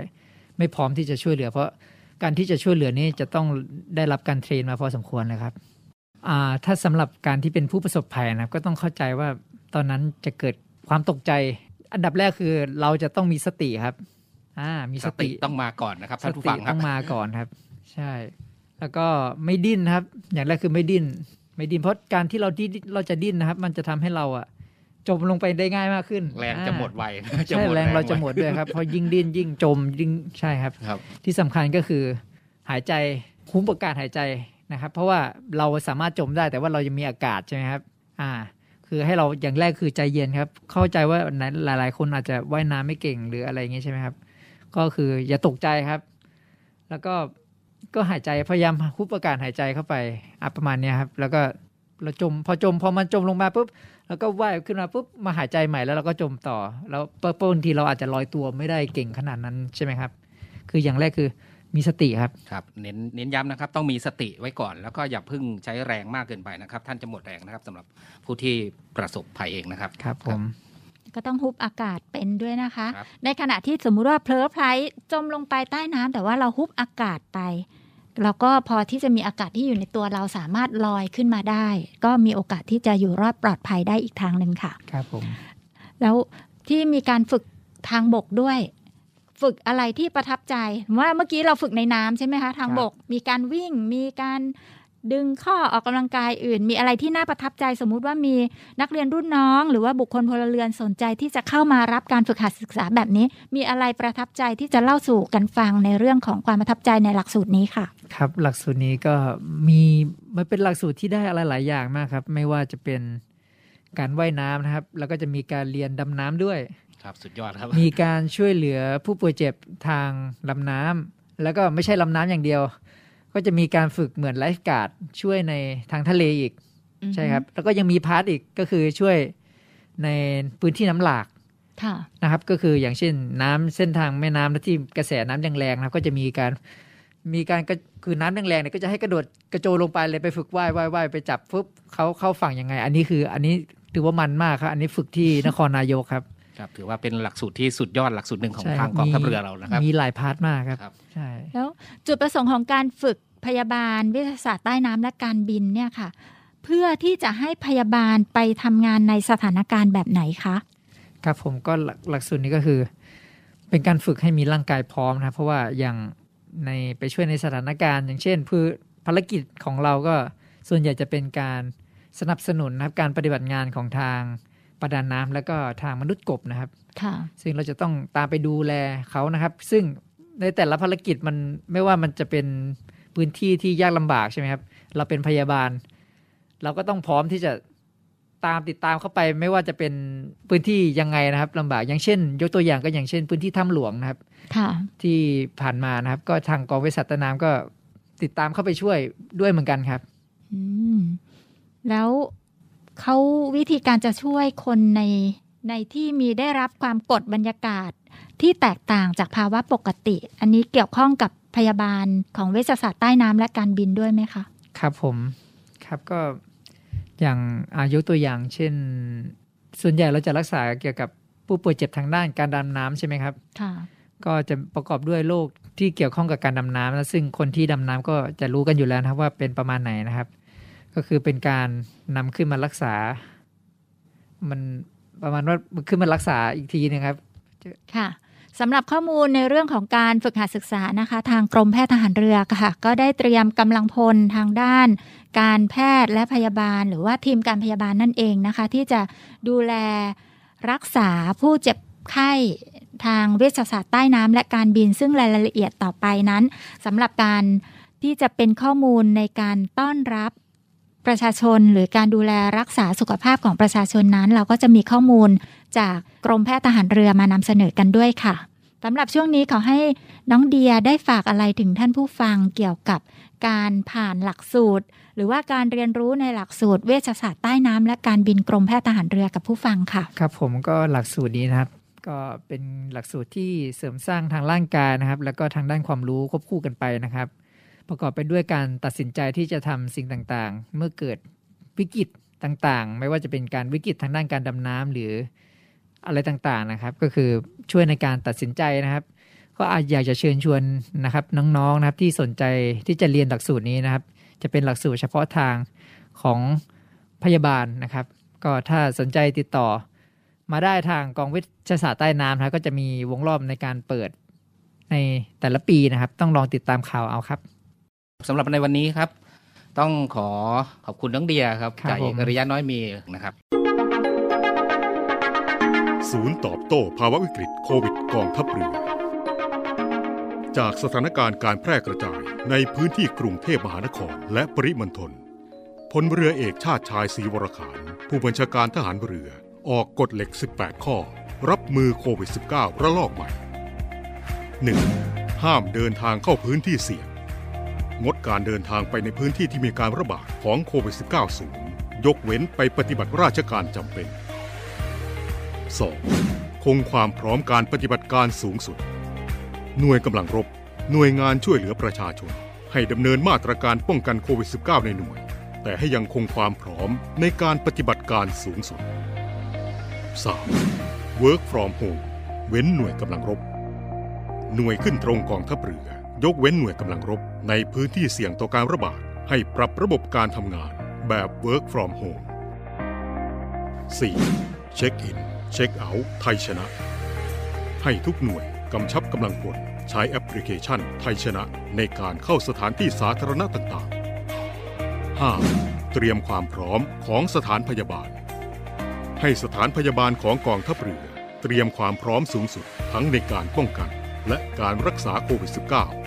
ไม่พร้อมที่จะช่วยเหลือ เพราะการที่จะช่วยเหลือนี่จะต้องได้รับการเทรนมาพอสมควรเลยครับอ่าถ้าสำหรับการที่เป็นผู้ประสบภัยนะครับก็ต้องเข้าใจว่าตอนนั้นจะเกิดความตกใจ อันดับแรกคือเราจะต้องมีสติครับอ่ามีๆสสติติต้องมาก่อนนะครับสท่านผู้ติฟังครัต้บองมาก่อนครับ ใช่ แล้วก็ไม่ดิ้นครับ อย่างแรกคือไม่ดิ้น ไม่ดิ้นเพราะการที่เราดิ้นเราจะดิ้นนะครับ มันจะทำให้เราอะ จมลงไปได้ง่ายมากขึ้น แรงจะหมดอ่าไวใช่แรงเราจะหมดด้วยครับเพราะยิ่งดิ้นยิ่งจมยิ่งใช่ครับครับ ที่สำคัญก็คือหายใจคุ้มประกาศหายใจนะครับ เพราะว่าเราสามารถจมได้แต่ว่าเรายังมีอากาศใช่ไหมครับ อ่า คือให้เราอย่างแรกคือใจเย็นครับ เข้าใจว่าหลาย ๆ คนอาจจะว่ายน้ำไม่เก่งหรืออะไรอย่างเงี้ยใช่ไหมครับ ก็คืออย่าตกใจครับ แล้วก็ก็หายใจพยายามคุบอากาศหายใจเข้าไปอะประมาณเนี้ยครับ แล้วก็เราจมพอจมพอมันจมลงมาปุ๊บ แล้วก็ว่ายขึ้นมาปุ๊บมาหายใจใหม่แล้วเราก็จมต่อ แล้วบางทีเราอาจจะลอยตัวไม่ได้เก่งขนาดนั้นใช่ไหมครับ คืออย่างแรกคือมีสติครับครับเน้นเน้นย้ำนะครับ ต้องมีสติไว้ก่อน แล้วก็อย่าเพึ่งใช้แรงมากเกินไปนะครับ ท่านจะหมดแรงนะครับสำหรับผู้ที่ประสบภัยเองนะครับครับผมก็ต้องฮุบอากาศเป็นด้วยนะคะครับในขณะที่สมมุติว่าเพลอไพลจมลงไปใต้น้ำแต่ว่าเราฮุบอากาศไป เราก็พอที่จะมีอากาศที่อยู่ในตัวเราสามารถลอยขึ้นมาได้ ก็มีโอกาสที่จะอยู่รอดปลอดภัยได้อีกทางหนึ่งค่ะ ครับผม แล้วที่มีการฝึกทางบกด้วย ฝึกอะไรที่ประทับใจว่าเมื่อกี้เราฝึกในน้ำใช่ไหมคะ ทางบก มีการวิ่งมีการ ดึงข้อออกกำลังกายอื่น มีอะไรที่น่าประทับใจสมมุติว่ามีนักเรียนรุ่นน้อง หรือว่าบุคคลพลเรือนสนใจที่จะเข้ามารับการฝึกหัดศึกษาแบบนี้ มีอะไรประทับใจที่จะเล่าสู่กันฟังในเรื่องของความประทับใจในหลักสูตรนี้ค่ะ ครับ หลักสูตรนี้ก็มีมันเป็นหลักสูตรที่ได้อะไรหลายอย่างมากครับ ไม่ว่าจะเป็นการว่ายน้ำนะครับ แล้วก็จะมีการเรียนดำน้ำด้วยครับสุดยอดครับ มีการช่วยเหลือผู้ป่วยเจ็บทางลำน้ำแล้วก็ไม่ใช่ลำน้ำอย่างเดียว ก็จะมีการฝึกเหมือน lifeguard ช่วยในทางทะเลอีกอือฮึใช่ครับ แล้วก็ยังมี part อีกก็คือช่วยในพื้นที่น้ำหลากค่ะนะครับ ก็คืออย่างเช่นน้ำเส้นทางแม่น้ำที่กระแสน้ำแรงๆนะครับก็จะมีการมีการก็คือน้ำแรงๆเนี่ยก็จะให้กระโดดกระโจนลงไปเลยไปฝึกว่ายว่ายว่ายไปจับปุ๊บเขาเข้าฝั่งยังไง อันนี้คือ อันนี้ถือว่ามันมากครับ อันนี้ฝึกที่นครนายกครับ ครับถือว่าเป็นหลักสูตรที่สุดยอดหลักสูตรหนึ่งของใช่ทางคกองทัพมีเรือเรานะครับ มีหลายพาร์ทมากครับครับใช่แล้วจุดประสงค์ของการฝึกพยาบาลวิทยาศาสตร์ใต้น้ำและการบินเนี่ยค่ะ เพื่อที่จะให้พยาบาลไปทำงานในสถานการณ์แบบไหนคะครับผมก็หลักหลักสูตรนี้ก็คือ เป็นการฝึกให้มีร่างกายพร้อมนะครับเพราะว่าอย่างในไปช่วยในสถานการณ์ อย่างเช่นคือภารกิจของเราก็ส่วนใหญ่จะเป็นการสนับสนุนนะครับการปฏิบัติงานของทาง ประดาน้ำและก็ทางมนุษย์กบนะครับค่ะซึ่งเราจะต้องตามไปดูแลเขานะครับ ซึ่งในแต่ละภารกิจมันไม่ว่ามันจะเป็นพื้นที่ที่ยากลำบากใช่ไหมครับ เราเป็นพยาบาล เราก็ต้องพร้อมที่จะตามติดตามเข้าไป ไม่ว่าจะเป็นพื้นที่ยังไงนะครับลำบากอย่างเช่น ยกตัวอย่างก็อย่างเช่น พื้นที่ถ้ำหลวงนะครับ ค่ะ ที่ผ่านมานะครับ ก็ทางกองเวชสัตว์ใต้น้ำก็ติดตามเข้าไปช่วยด้วยเหมือนกันครับ อืมแล้ว เขาวิธีการจะช่วยคนในในที่มีได้รับความกดบรรยากาศที่แตกต่างจากภาวะปกติ อันนี้เกี่ยวข้องกับพยาบาลของเวชศาสตร์ใต้น้ำและการบินด้วยไหมคะ ครับผมครับก็อย่างอายกตัวอย่างเช่น ส่วนใหญ่เราจะรักษาเกี่ยวกับผู้ป่วยเจ็บทางด้านการดำน้ำใช่ไหมครับค่ะก็จะประกอบด้วยโรคที่เกี่ยวข้องกับการดำน้ำนะซึ่งคนที่ดำน้ำก็จะรู้กันอยู่แล้วนะครับว่าเป็นประมาณไหนนะครับ ก็คือเป็นการนำขึ้นมารักษา มันประมาณว่าขึ้นมารักษาอีกทีนึงครับ ค่ะสำหรับข้อมูลในเรื่องของการฝึกหัดศึกษานะคะ ทางกรมแพทย์ทหารเรือค่ะ ก็ได้เตรียมกำลังพลทางด้าน การแพทย์และพยาบาล หรือว่าทีมการพยาบาลนั่นเองนะคะ ที่จะดูแลรักษาผู้เจ็บไข้ทางเวชศาสตร์ใต้น้ำและการบินซึ่งรายละเอียดต่อไปนั้นสำหรับการที่จะเป็นข้อมูลในการต้อนรับ ประชาชนหรือการดูแลรักษาสุขภาพของประชาชนนั้น เราก็จะมีข้อมูลจากกรมแพทย์ทหารเรือมานำเสนอกันด้วยค่ะสำหรับช่วงนี้ขอให้น้องเดียได้ฝากอะไรถึงท่านผู้ฟังเกี่ยวกับการผ่านหลักสูตร หรือว่าการเรียนรู้ในหลักสูตรเวชศาสตร์ใต้น้ำและการบินกรมแพทย์ทหารเรือกับผู้ฟังค่ะ ครับผมก็หลักสูตรนี้นะครับ ก็เป็นหลักสูตรที่เสริมสร้างทางร่างกายนะครับ แล้วก็ทางด้านความรู้ควบคู่กันไปนะครับ ประกอบไปด้วยการตัดสินใจที่จะทำสิ่งต่างๆ เมื่อเกิดวิกฤตต่างๆ ไม่ว่าจะเป็นการวิกฤตทางด้านการดำน้ำหรืออะไรต่างๆนะครับ ก็คือช่วยในการตัดสินใจนะครับ ก็อาจอยากจะเชิญชวนนะครับน้องๆนะครับที่สนใจที่จะเรียนหลักสูตรนี้นะครับ จะเป็นหลักสูตรเฉพาะทางของพยาบาลนะครับ ก็ถ้าสนใจติดต่อมาได้ทางกองวิทยาศาสตร์ใต้น้ำนะครับก็จะมีวงรอบในการเปิดในแต่ละปีนะครับ ต้องลองติดตามข่าวเอาครับ สำหรับในวันนี้ครับ ต้องขอขอบคุณน้องเดียครับครับจากเอกผมอริยะน้อยมีนะครับ ศูนย์ตอบโต้ภาวะวิกฤตโควิดกองทัพเรือ จากสถานการณ์การแพร่กระจายในพื้นที่กรุงเทพมหานครและปริมณฑลพลเรือเอกชาติชายศรีวรขานผู้บัญชาการทหารเรือออกกฎเหล็ก 18 ข้อ รับมือโควิด -19 ระลอกใหม่ 1. ห้ามเดินทางเข้าพื้นที่เสี่ยง งดการเดินทางไปในพื้นที่ที่มีการระบาดของโควิด -19 สูง ยกเว้นไปปฏิบัติราชการจำเป็น 2. คงความพร้อมการปฏิบัติการสูงสุด หน่วยกำลังรบ หน่วยงานช่วยเหลือประชาชน ให้ดำเนินมาตรการป้องกันโควิด -19 ในหน่วย แต่ให้ยังคงความพร้อมในการปฏิบัติการสูงสุด 3. Work from home เว้นหน่วยกำลังรบ หน่วยขึ้นตรงกองทัพเรือ ยกเว้นหน่วยกำลังรบในพื้นที่เสี่ยงต่อการระบาด ให้ปรับระบบการทำงานแบบ Work from home 4. เช็คอิน เช็คเอาท์ไทยชนะ ให้ทุกหน่วยกำชับกำลังพลใช้แอปพลิเคชันไทยชนะในการเข้าสถานที่สาธารณะต่างๆ 5. เตรียมความพร้อมของสถานพยาบาล ให้สถานพยาบาลของกองทัพเรือ เตรียมความพร้อมสูงสุดทั้งในการป้องกัน และการรักษาโควิด -19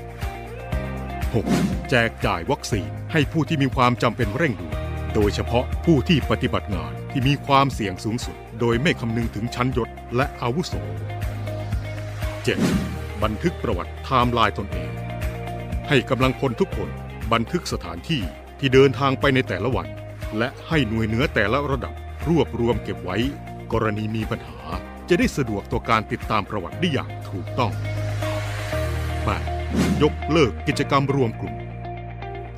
6. แจกจ่ายวัคซีนให้ผู้ที่มีความจำเป็นเร่งด่วนโดยเฉพาะผู้ที่ปฏิบัติงานที่มีความเสี่ยงสูงสุด โดยไม่คำนึงถึงชั้นยศและอาวุโส 7. บันทึกประวัติไทม์ไลน์ตนเอง ให้กำลังพลทุกคนบันทึกสถานที่ที่เดินทางไปในแต่ละวัน และให้หน่วยเหนือแต่ละระดับรวบรวมเก็บไว้ กรณีมีปัญหาจะได้สะดวกต่อการติดตามประวัติได้อย่างถูกต้อง 8. ยกเลิกกิจกรรมรวมกลุ่ม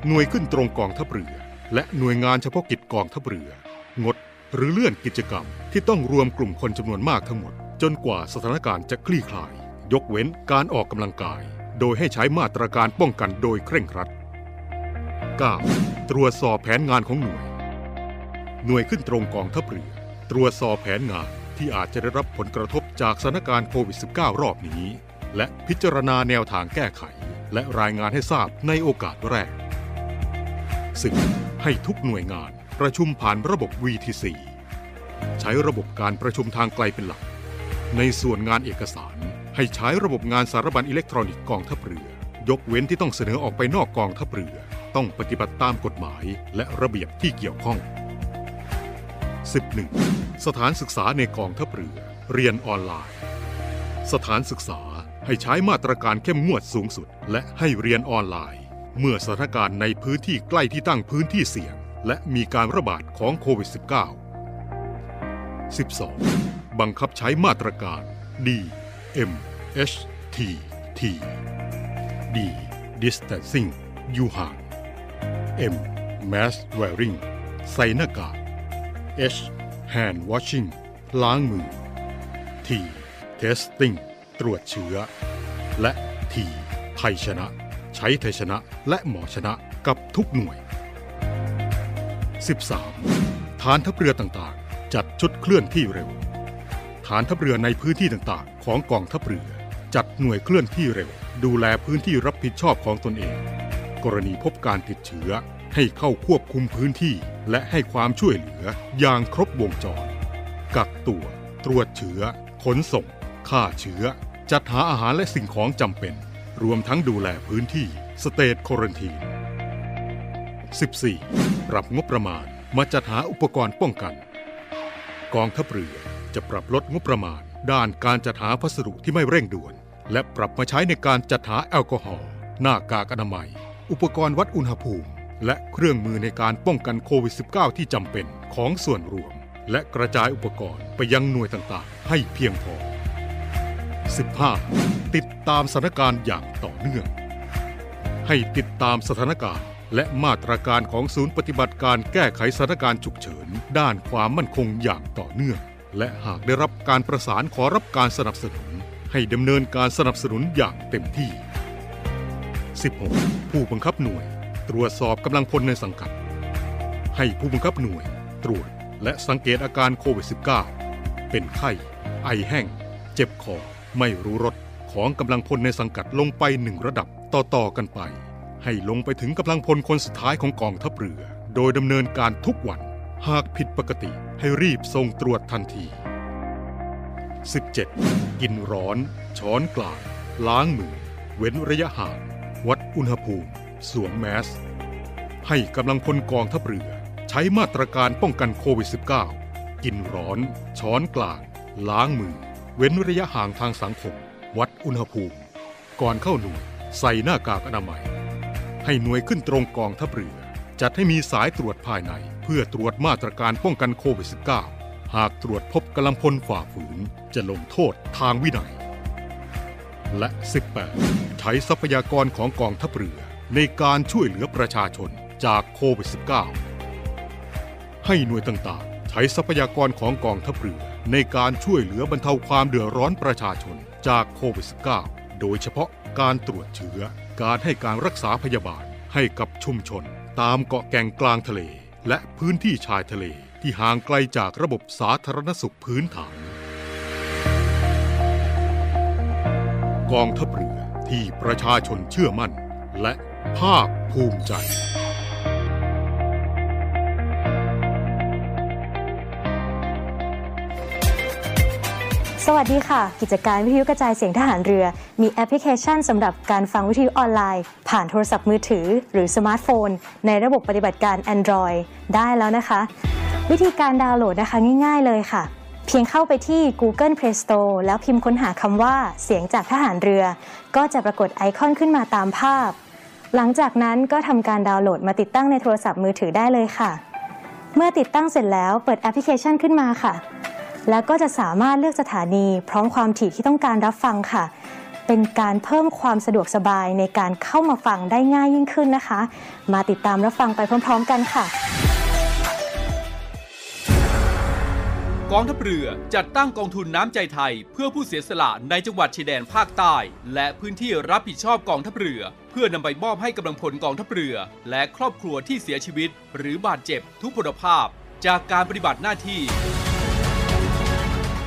หน่วยขึ้นตรงกองทัพเรือ และหน่วยงานเฉพาะกิจกองทัพเรือ งดหรือเลื่อนกิจกรรมที่ต้องรวมกลุ่มคนจำนวนมากทั้งหมด จนกว่าสถานการณ์จะคลี่คลาย ยกเว้นการออกกำลังกาย โดยให้ใช้มาตรการป้องกันโดยเคร่งครัด 9. ตรวจสอบแผนงานของหน่วย หน่วยขึ้นตรงกองทัพเรือ ตรวจสอบแผนงานที่อาจจะได้รับผลกระทบจากสถานการณ์โควิด -19 รอบนี้ และพิจารณาแนวทางแก้ไข และรายงานให้ทราบในโอกาสแรก 10. ให้ทุกหน่วยงานประชุมผ่านระบบ VTC ใช้ระบบการประชุมทางไกลเป็นหลัก ในส่วนงานเอกสารให้ใช้ระบบงานสารบัญอิเล็กทรอนิกส์กองทัพเรือ ยกเว้นที่ต้องเสนอออกไปนอกกองทัพเรือ ต้องปฏิบัติตามกฎหมายและระเบียบที่เกี่ยวข้อง 11. สถานศึกษาในกองทัพเรือ เรียนออนไลน์ สถานศึกษา ให้ใช้มาตรการเข้มงวดสูงสุด และให้เรียนออนไลน์ เมื่อสถานการณ์ในพื้นที่ใกล้ที่ตั้งพื้นที่เสี่ยง และมีการระบาดของโควิด -19 12. บังคับใช้มาตรการ D M H T T D distancing อยู่ห่าง M mask wearing ใส่หน้ากาก H hand washing ล้างมือ T testing ตรวจเชื้อ และ T ไทยชนะ ใช้ไทยชนะและหมอชนะกับทุกหน่วย 13. ฐานทัพเรือต่างๆ จัดชุดเคลื่อนที่เร็ว ฐานทัพเรือในพื้นที่ต่างๆ ของกองทัพเรือ จัดหน่วยเคลื่อนที่เร็ว ดูแลพื้นที่รับผิดชอบของตนเอง กรณีพบการติดเชื้อให้เข้าควบคุมพื้นที่ และให้ความช่วยเหลืออย่างครบวงจร กักตัว ตรวจเชื้อ ขนส่งฆ่าเชื้อ จัดหาอาหารและสิ่งของจำเป็น รวมทั้งดูแลพื้นที่สเตทโครันทีน 14. ปรับงบประมาณมาจัดหาอุปกรณ์ป้องกัน กองทัพเรือจะปรับลดงบประมาณ ด้านการจัดหาพัสดุที่ไม่เร่งด่วน และปรับมาใช้ในการจัดหาแอลกอฮอล์ หน้ากากอนามัย อุปกรณ์วัดอุณหภูมิ และเครื่องมือในการป้องกันโควิด -19 ที่จำเป็นของส่วนรวม และกระจายอุปกรณ์ไปยังหน่วยต่างๆ ให้เพียงพอ 15. ติดตามสถานการณ์อย่างต่อเนื่อง ให้ติดตามสถานการณ์ และมาตรการของศูนย์ปฏิบัติการแก้ไขสถานการณ์ฉุกเฉิน ด้านความมั่นคงอย่างต่อเนื่อง และหากได้รับการประสานขอรับการสนับสนุน ให้ดำเนินการสนับสนุนอย่างเต็มที่ 16. ผู้บังคับหน่วย ตรวจสอบกำลังพลในสังกัด ให้ผู้บังคับหน่วย ตรวจและสังเกตอาการโควิด -19 เป็นไข้ ไอแห้ง เจ็บคอ ไม่รู้รสของกำลังพลในสังกัดลงไปหนึ่งระดับต่อๆกันไป ให้ลงไปถึงกำลังพลคนสุดท้ายของกองทัพเรือ โดยดำเนินการทุกวัน หากผิดปกติให้รีบส่งตรวจทันที 17. กินร้อน ช้อนกลางล้างมือ เว้นระยะห่าง วัดอุณหภูมิ สวมแมส ให้กำลังพลกองทัพเรือ ใช้มาตรการป้องกันโควิด -19 กินร้อน ช้อนกลางล้างมือ เว้นระยะห่างทางสังคม วัดอุณหภูมิ ก่อนเข้าหน่วยใส่หน้ากากอนามัย ให้หน่วยขึ้นตรงกองทัพเรือ จัดให้มีสายตรวจภายใน เพื่อตรวจมาตรการป้องกันโควิด -19 หากตรวจพบกำลังพลฝ่าฝืน จะลงโทษทางวินัย และ 18 ใช้ทรัพยากรของกองทัพเรือ ในการช่วยเหลือประชาชนจากโควิด -19 ให้หน่วยต่างๆ ใช้ทรัพยากรของกองทัพเรือ ในการช่วยเหลือบรรเทาความเดือดร้อนประชาชนจากโควิด -19 โดยเฉพาะการตรวจเชื้อ การให้การรักษาพยาบาลให้กับชุมชน ตามเกาะแก่งกลางทะเล และพื้นที่ชายทะเลที่ห่างไกลจากระบบสาธารณสุขพื้นฐาน กองทัพเรือที่ประชาชนเชื่อมั่น และภาคภูมิใจ สวัสดีค่ะ กิจการวิทยุกระจายเสียงทหารเรือ มีแอปพลิเคชันสำหรับการฟังวิทยุออนไลน์ ผ่านโทรศัพท์มือถือ หรือสมาร์ทโฟน ในระบบปฏิบัติการ Android ได้แล้วนะคะ วิธีการดาวน์โหลดนะคะง่ายๆเลยค่ะ เพียงเข้าไปที่ Google Play Store แล้วพิมพ์ค้นหาคำว่าเสียงจากทหารเรือ ก็จะปรากฏไอคอนขึ้นมาตามภาพ หลังจากนั้นก็ทำการดาวน์โหลดมาติดตั้งในโทรศัพท์มือถือได้เลยค่ะ เมื่อติดตั้งเสร็จแล้วเปิดแอปพลิเคชันขึ้นมาค่ะ แล้วก็จะสามารถเลือกสถานี พร้อมความถี่ที่ต้องการรับฟังค่ะ เป็นการเพิ่มความสะดวกสบายในการเข้ามาฟังได้ง่ายยิ่งขึ้นนะคะ มาติดตามรับฟังไปพร้อม ๆ กันค่ะ กองทัพเรือจัดตั้งกองทุนน้ำใจไทย เพื่อผู้เสียสละในจังหวัดชายแดนภาคใต้ และพื้นที่รับผิดชอบกองทัพเรือ เพื่อนำไปมอบให้กำลังพลกองทัพเรือ และครอบครัวที่เสียชีวิต หรือบาดเจ็บทุกพลภาพ จากการปฏิบัติหน้าที่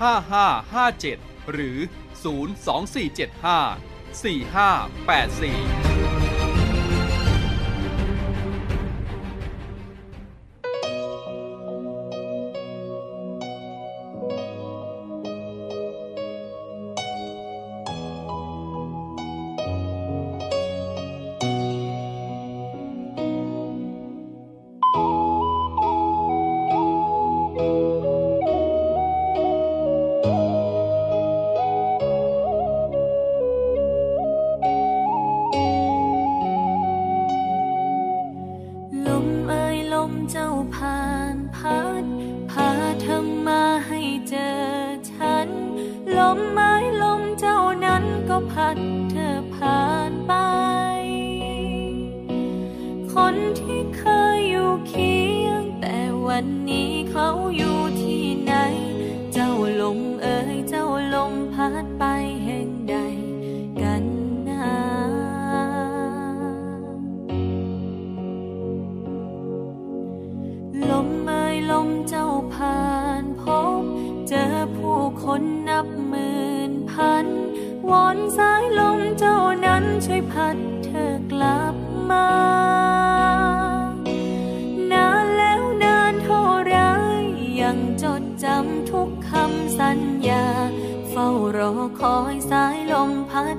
5557 หรือ 02475 4584 ช่วยพัดเธอกลับมา นานแล้วนานเท่าไรยังจดจำทุกคำสัญญา เฝ้ารอคอยสายลมพัด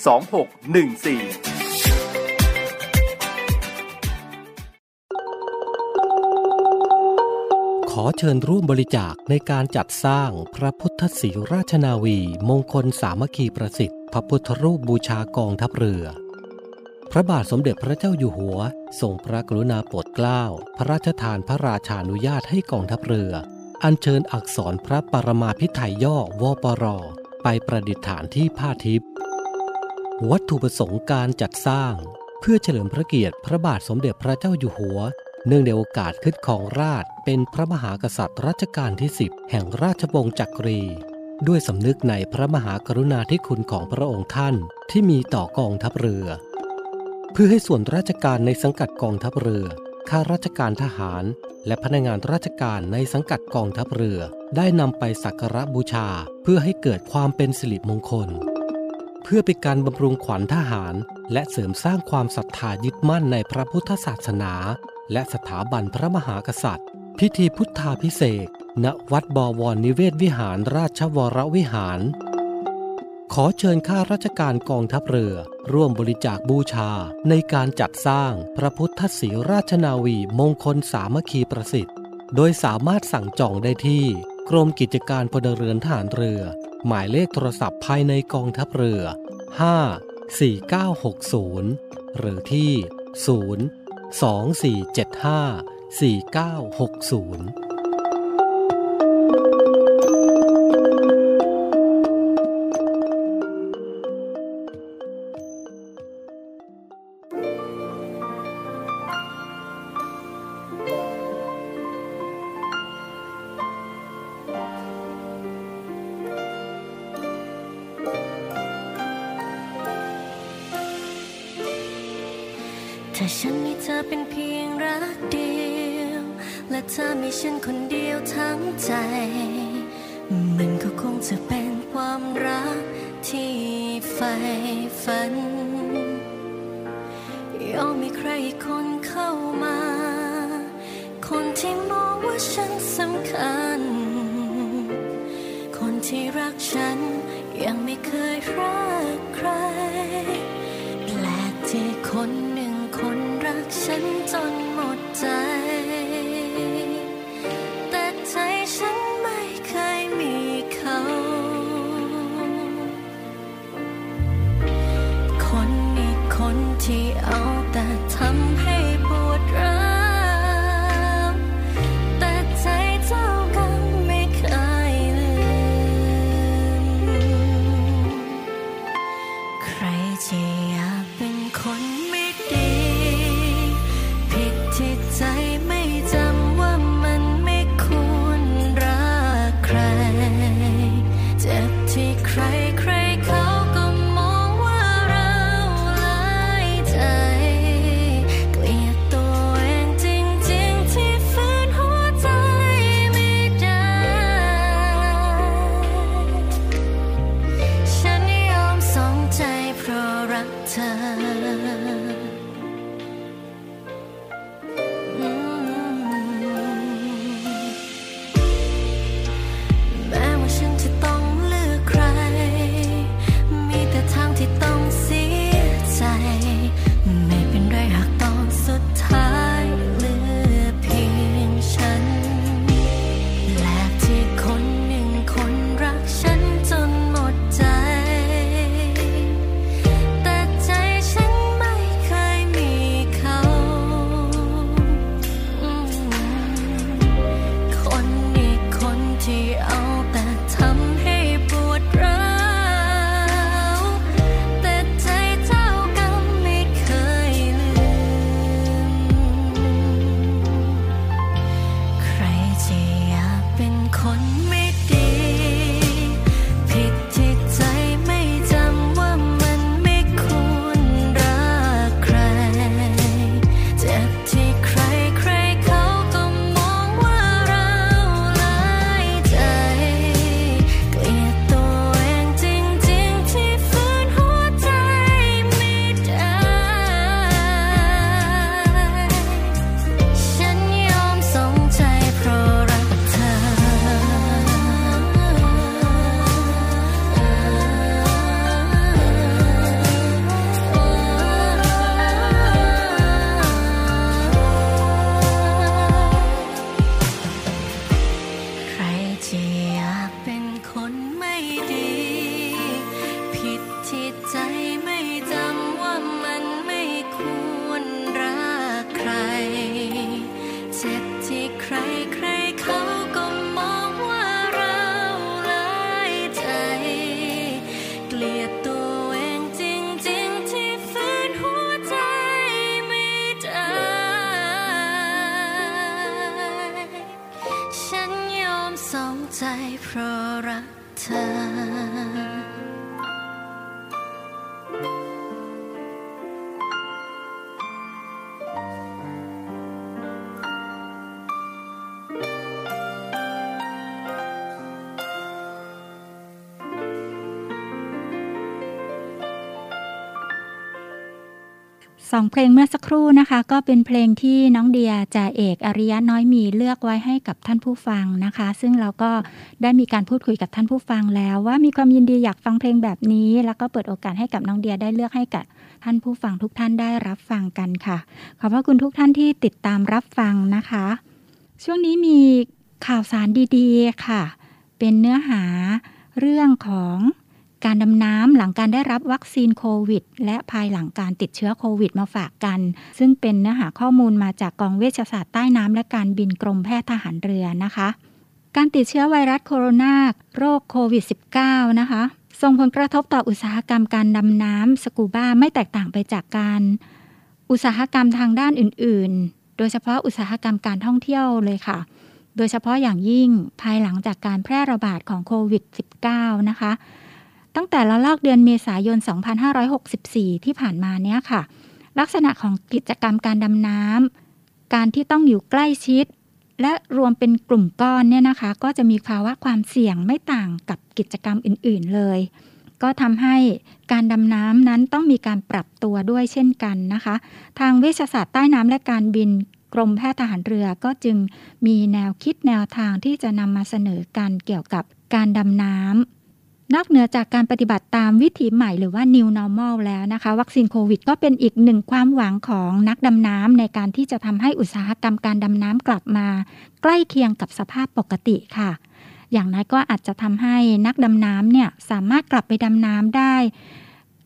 2614ขอเชิญร่วมบริจาคในการจัดสร้างพระพุทธศรีราชนาวี มงคลสามัคคีประสิทธิ์ พระพุทธรูปบูชากองทัพเรือ พระบาทสมเด็จพระเจ้าอยู่หัวทรงพระกรุณาโปรดเกล้า พระราชทานพระราชานุญาตให้กองทัพเรือ อัญเชิญอักษรพระปรมาภิไธยย่อวปร ไปประดิษฐานที่ผ้าทิพย์ วัตถุประสงค์การจัดสร้าง เพื่อเฉลิมพระเกียรติพระบาทสมเด็จพระเจ้าอยู่หัว เนื่องในโอกาสขึ้นของราชเป็นพระมหากษัตริย์รัชกาลที่ 10 แห่งราชวงศ์จักรี ด้วยสำนึกในพระมหากรุณาธิคุณของพระองค์ท่านที่มีต่อกองทัพเรือ เพื่อให้ส่วนราชการในสังกัดกองทัพเรือ ข้าราชการทหาร และพนักงานราชการในสังกัดกองทัพเรือ ได้นำไปสักการะบูชาเพื่อให้เกิดความเป็นสิริมงคล พื่อเป็นการบำรุงขวัญทหาร และเสริมสร้างความศรัทธายึดมั่นในพระพุทธศาสนา และสถาบันพระมหากษัตริย์ พิธีพุทธาพิเศษณวัดบวรนิเวศวิหารราชวรวิหาร ขอเชิญข้าราชการกองทัพเรือ ร่วมบริจาคบูชา ในการจัดสร้างพระพุทธศรีราชนาวีมงคลสามัคคีประสิทธิ์ โดยสามารถสั่งจองได้ที่ กรมกิจการพลเรือนทหารเรือ หมายเลขโทรศัพท์ภายในกองทัพเรือ 5 4960 หรือที่ 0 2475 4960 องเพลงเมื่อสักครู่นะคะ ก็เป็นเพลงที่น้องเดียจ่าเอกอริยะน้อยมีเลือกไว้ให้กับท่านผู้ฟังนะคะ ซึ่งเราก็ได้มีการพูดคุยกับท่านผู้ฟังแล้ว ว่ามีความยินดีอยากฟังเพลงแบบนี้ แล้วก็เปิดโอกาสให้กับน้องเดียได้เลือกให้กับท่านผู้ฟังทุกท่านได้รับฟังกันค่ะ ขอบพระคุณทุกท่านที่ติดตามรับฟังนะคะ ช่วงนี้มีข่าวสารดีๆค่ะ เป็นเนื้อหาเรื่องของ การดำน้ำหลังการได้รับวัคซีนโควิด และภายหลังการติดเชื้อโควิดมาฝากกัน ซึ่งเป็นเนื้อหาข้อมูลมาจากกองเวชศาสตร์ใต้น้ำและการบินกรมแพทย์ทหารเรือนะคะ การติดเชื้อไวรัสโคโรนาโรคโควิด -19 นะคะ ส่งผลกระทบต่ออุตสาหกรรมการดำน้ำสกูบ้าไม่แตกต่างไปจากการ อุตสาหกรรมทางด้านอื่น ๆ โดยเฉพาะอุตสาหกรรมการท่องเที่ยวเลยค่ะโดยเฉพาะอย่างยิ่งภายหลังจากการแพร่ระบาดของโควิด -19 นะคะ ตั้งแต่ละลอกเดือนเมษายน 2564 ที่ผ่านมาเนี้ยค่ะ ลักษณะของกิจกรรมการดำน้ำการที่ต้องอยู่ใกล้ชิด และรวมเป็นกลุ่มก้อนเนี่ยนะคะ ก็จะมีภาวะความเสี่ยงไม่ต่างกับกิจกรรมอื่น ๆเลย ก็ทำให้การดำน้ำนั้นต้องมีการปรับตัวด้วยเช่นกันนะคะ ทางเวชศาสตร์ใต้น้ำและการบินกรมแพทย์ทหารเรือก็จึงมีแนวคิดแนวทางที่จะนำมาเสนอกันเกี่ยวกับการดำน้ำ นอกเหนือจากการปฏิบัติตามวิถีใหม่หรือว่า new normal แล้วนะคะ วัคซีนโควิด ก็เป็นอีกหนึ่งความหวังของนักดำน้ำในการที่จะทำให้อุตสาหกรรมการดำน้ำกลับมา ใกล้เคียงกับสภาพปกติค่ะ อย่างน้อยก็อาจจะทำให้นักดำน้ำเนี่ยสามารถกลับไปดำน้ำได้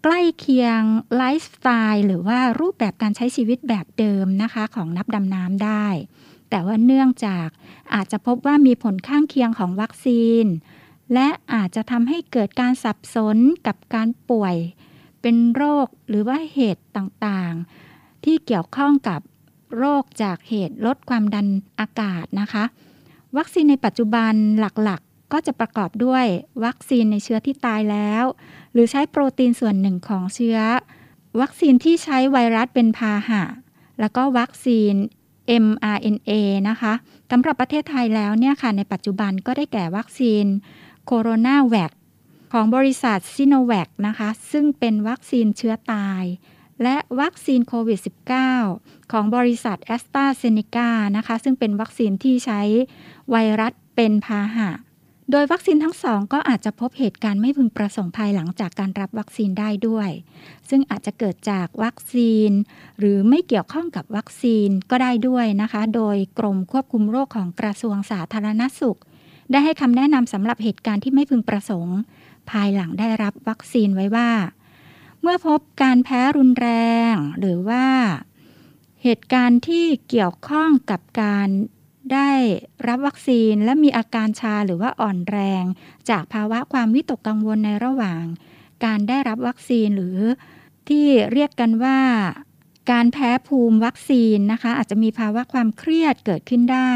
ใกล้เคียงไลฟ์สไตล์หรือว่ารูปแบบการใช้ชีวิตแบบเดิมนะคะ ของนักดำน้ำได้ แต่ว่าเนื่องจากอาจจะพบว่ามีผลข้างเคียงของวัคซีน และอาจจะทำให้เกิดการสับสนกับการป่วย เป็นโรคหรือว่าเหตุต่างๆ ที่เกี่ยวข้องกับโรคจากเหตุลดความดันอากาศนะคะ วัคซีนในปัจจุบันหลักๆ ก็จะประกอบด้วยวัคซีนในเชื้อที่ตายแล้ว หรือใช้โปรตีนส่วนหนึ่งของเชื้อ วัคซีนที่ใช้ไวรัสเป็นพาหะ แล้วก็วัคซีน mRNA นะคะสำหรับประเทศไทยแล้วเนี่ยค่ะในปัจจุบันก็ได้แก่วัคซีน โคโรนาแวคของบริษัทซิโนแวคนะคะ ซึ่งเป็นวัคซีนเชื้อตาย และวัคซีนโควิด -19 ของบริษัทแอสตราเซเนกานะคะ ซึ่งเป็นวัคซีนที่ใช้ไวรัสเป็นพาหะ โดยวัคซีนทั้งสองก็อาจจะพบเหตุการณ์ไม่พึงประสงค์ภายหลังจากการรับวัคซีนได้ด้วย ซึ่งอาจจะเกิดจากวัคซีน หรือไม่เกี่ยวข้องกับวัคซีนก็ได้ด้วยนะคะ โดยกรมควบคุมโรคของกระทรวงสาธารณสุข ได้ให้คำแนะนำสำหรับเหตุการณ์ที่ไม่พึงประสงค์ ภายหลังได้รับวัคซีนไว้ว่า เมื่อพบการแพ้รุนแรง หรือว่า เหตุการณ์ที่เกี่ยวข้องกับการได้รับวัคซีนและมีอาการชาหรือว่าอ่อนแรง จากภาวะความวิตกกังวลในระหว่าง การได้รับวัคซีนหรือที่เรียกกันว่า การแพ้ภูมิวัคซีนนะคะ อาจจะมีภาวะความเครียดเกิดขึ้นได้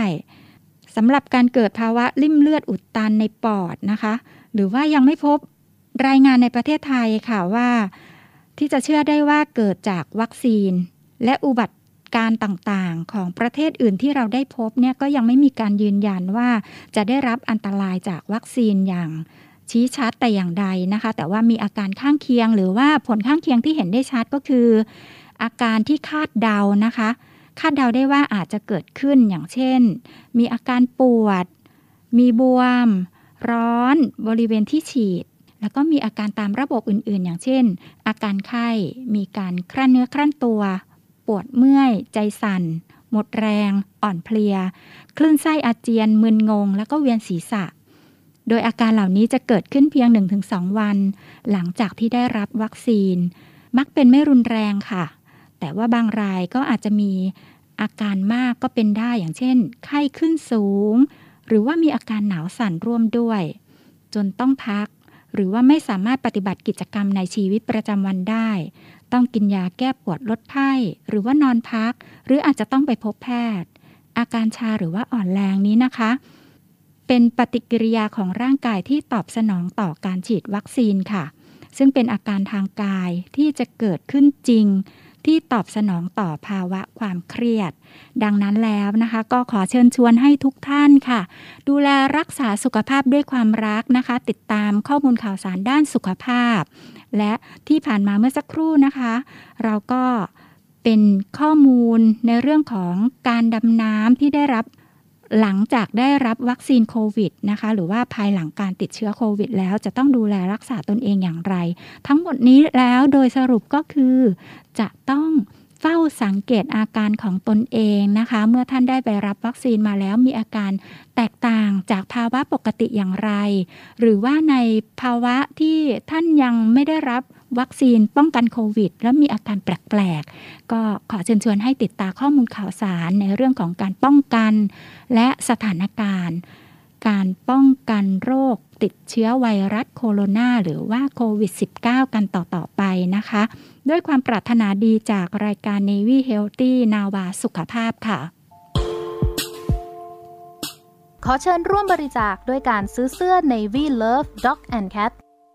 สำหรับการเกิดภาวะลิ่มเลือดอุดตันในปอดนะคะ หรือว่ายังไม่พบรายงานในประเทศไทยค่ะว่า ที่จะเชื่อได้ว่าเกิดจากวัคซีน และอุบัติการต่างๆ ของประเทศอื่นที่เราได้พบเนี่ยก็ยังไม่มีการยืนยันว่าจะได้รับอันตรายจากวัคซีนอย่างชี้ชัดแต่อย่างใดนะคะ แต่ว่ามีอาการข้างเคียง หรือว่าผลข้างเคียงที่เห็นได้ชัดก็คือ อาการที่คาดเดานะคะ คาดเดาได้ว่าอาจจะเกิดขึ้นอย่างเช่น มีอาการปวด มีบวม ร้อน บริเวณที่ฉีด แล้วก็มีอาการตามระบบอื่นๆ อย่างเช่น อาการไข้ มีการครั่นเนื้อครั่นตัว ปวดเมื่อย ใจสั่น หมดแรง อ่อนเพลีย คลื่นไส้อาเจียน มึนงง แล้วก็เวียนศีรษะ โดยอาการเหล่านี้จะเกิดขึ้นเพียง 1-2 วัน หลังจากที่ได้รับวัคซีน มักเป็นไม่รุนแรงค่ะ แต่ว่าบางรายก็อาจจะมีอาการมากก็เป็นได้อย่างเช่น ไข้ขึ้นสูง หรือว่ามีอาการหนาวสั่นร่วมด้วย จนต้องพัก หรือว่าไม่สามารถปฏิบัติกิจกรรมในชีวิตประจำวันได้ ต้องกินยาแก้ปวดลดไข้หรือว่านอนพัก หรืออาจจะต้องไปพบแพทย์ อาการชาหรือว่าอ่อนแรงนี้นะคะ เป็นปฏิกิริยาของร่างกายที่ตอบสนองต่อการฉีดวัคซีนค่ะ ซึ่งเป็นอาการทางกายที่จะเกิดขึ้นจริง ที่ตอบสนองต่อภาวะความเครียด ดังนั้นแล้วนะคะ ก็ขอเชิญชวนให้ทุกท่านค่ะ ดูแลรักษาสุขภาพด้วยความรักนะคะ ติดตามข้อมูลข่าวสารด้านสุขภาพ และที่ผ่านมาเมื่อสักครู่นะคะ เราก็เป็นข้อมูลในเรื่องของการดำน้ำที่ได้รับ หลังจากได้รับวัคซีนโควิดนะคะหรือว่าภายหลังการติดเชื้อโควิด แล้วจะต้องดูแลรักษาตนเองอย่างไร ทั้งหมดนี้แล้วโดยสรุปก็คือ จะต้องเฝ้าสังเกตอาการของตนเองนะคะ เมื่อท่านได้ไปรับวัคซีนมาแล้วมีอาการแตกต่างจากภาวะปกติอย่างไร หรือว่าในภาวะที่ท่านยังไม่ได้รับ วัคซีนป้องกันโควิด แล้วมีอาการแปลกๆ ก็ขอเชิญชวนให้ติดตามข้อมูลข่าวสารในเรื่องของการป้องกัน และสถานการณ์ การป้องกันโรคติดเชื้อไวรัสโคโรนาหรือว่าโควิด -19 กันต่อ ๆ ไปนะคะ ด้วยความปรารถนาดีจากรายการ Navy Healthy นาวาสุขภาพค่ะขอเชิญร่วมบริจาคด้วยการซื้อเสื้อ Navy Love Dog and Cat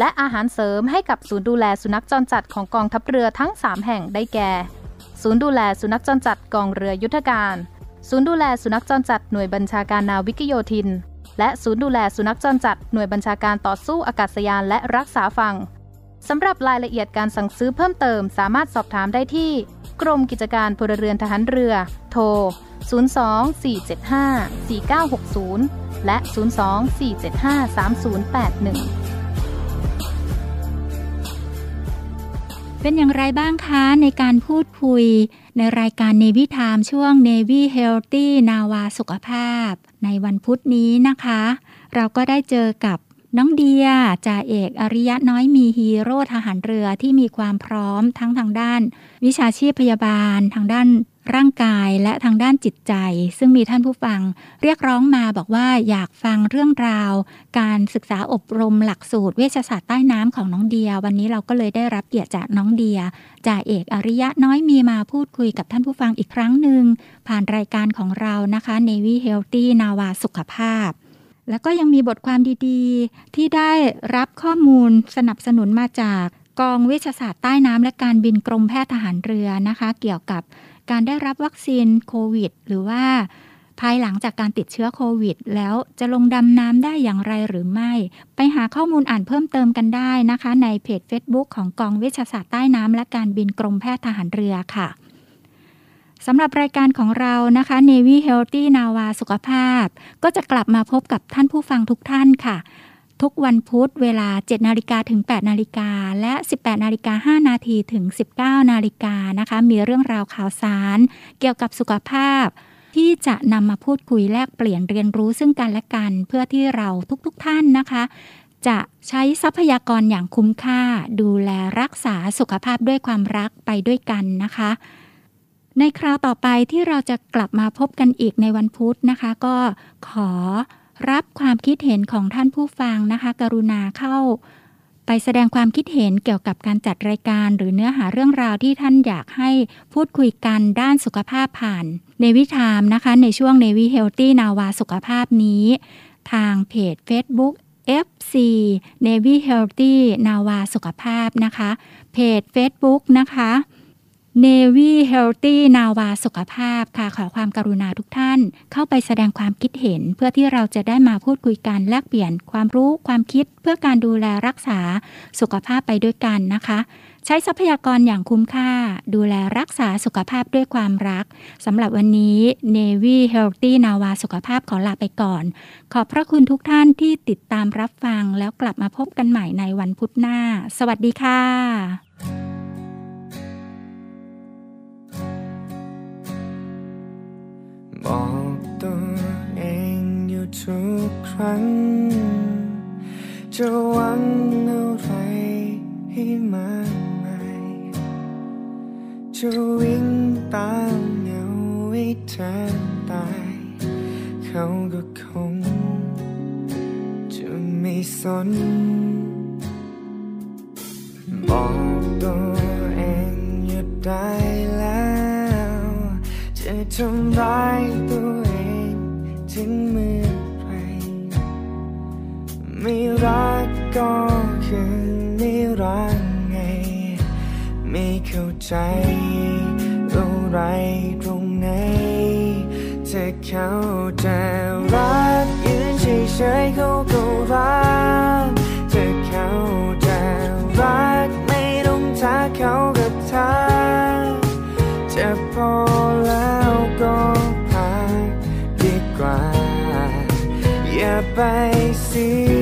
และอาหารเสริมให้กับศูนย์ดูแลสุนัขจรจัดของกองทัพเรือทั้ง 3 แห่งได้แก่ ศูนย์ดูแลสุนัขจรจัดกองเรือยุทธการ ศูนย์ดูแลสุนัขจรจัดหน่วยบัญชาการนาวิกโยธิน และศูนย์ดูแลสุนัขจรจัดหน่วยบัญชาการต่อสู้อากาศยานและรักษาฝั่งสำหรับรายละเอียดการสั่งซื้อเพิ่มเติมสามารถสอบถามได้ที่ กรมกิจการพลเรือนทหารเรือ โทร 024754960 และ 024753081 เป็นอย่างไรบ้างคะในการพูดคุย ในรายการเนวิทามช่วง Navy Healthy นาวาสุขภาพ ในวันพุธนี้นะคะ เราก็ได้เจอกับน้องเดียจ่าเอกอริยะน้อยมีฮีโร่ทหารเรือที่มีความพร้อมทั้งทางด้าน วิชาชีพพยาบาล ทางด้าน ร่างกายและทางด้านจิตใจ ซึ่งมีท่านผู้ฟัง เรียกร้องมาบอกว่าอยากฟังเรื่องราว การศึกษาอบรมหลักสูตรเวชศาสตร์ใต้น้ำของน้องเดีย วันนี้เราก็เลยได้รับเกียรติจากน้องเดียจ่าเอกอริยะน้อยมีมาพูดคุยกับท่านผู้ฟังอีกครั้งหนึ่งผ่านรายการของเรานะคะ Navy Healthy นาวาสุขภาพแล้วก็ยังมีบทความดีๆ ที่ได้รับข้อมูลสนับสนุนมาจากกองเวชศาสตร์ใต้น้ำและการบินกรมแพทย์ทหารเรือนะคะ เกี่ยวกับ การได้รับวัคซีนโควิด หรือว่าภายหลังจากการติดเชื้อโควิด แล้วจะลงดำน้ำได้อย่างไรหรือไม่ ไปหาข้อมูลอ่านเพิ่มเติมกันได้นะคะ ในเพจ Facebook ของกองเวชาศาสตร์ใต้น้ำและการบินกรมแพทย์ทหารเรือค่ะสำหรับรายการของเรานะคะ Navy Healthy นาวาสุขภาพ ก็จะกลับมาพบกับท่านผู้ฟังทุกท่านค่ะ ทุกวันพุธเวลา 7 นาฬิกาถึง 8 นาฬิกา และ 18 นาฬิกา 5 นาทีถึง 19 นาฬิกานะคะ มีเรื่องราวข่าวสาร เกี่ยวกับสุขภาพ ที่จะนำมาพูดคุยแลกเปลี่ยนเรียนรู้ซึ่งกันและกัน เพื่อที่เราทุกๆทท่านนะคะ จะใช้ทรัพยากรอย่างคุ้มค่า ดูแลรักษาสุขภาพด้วยความรักไปด้วยกันนะคะในคราวต่อไปที่เราจะกลับมาพบกันอีกในวันพุธนะคะ ก็ขอ รับความคิดเห็นของท่านผู้ฟังนะคะ กรุณาเข้า ไปแสดงความคิดเห็นเกี่ยวกับการจัดรายการ หรือเนื้อหาเรื่องราวที่ท่านอยากให้พูดคุยกันด้านสุขภาพผ่านในวิธามนะคะ ในช่วง Navy Healthy นาวาสุขภาพนี้ ทางเพจ Facebook FC Navy Healthy นาวาสุขภาพนะคะ เพจ Facebook นะคะ Navy Healthy นาวาสุขภาพค่ะขอความกรุณาทุกท่าน เข้าไปแสดงความคิดเห็น เพื่อที่เราจะได้มาพูดคุยกันแลกเปลี่ยนความรู้ความคิดเพื่อการดูแลรักษาสุขภาพไปด้วยกันนะคะ ใช้ทรัพยากรอย่างคุ้มค่า ดูแลรักษาสุขภาพด้วยความรักสำหรับวันนี้ Navy Healthy นาวาสุขภาพขอลาไปก่อน ขอบพระคุณทุกท่านที่ติดตามรับฟังแล้วกลับมาพบกันใหม่ในวันพุธหน้า สวัสดีค่ะ บอกตัวเองอยู่ทุกครั้ง จะหวังอะไรให้มากมายจะวิ่งตามเงาให้แทบตาย เขาก็คง จะไม่สน บอกตัวเองหยุดได้ ทำร้ายตัวเองถึงเมื่อไรไม่รักก็คือไม่รักไง ไม่เข้าใจอะไรตรงไหนถ้าเขาจะรักยืนเฉยๆเขาก็รัก อย่า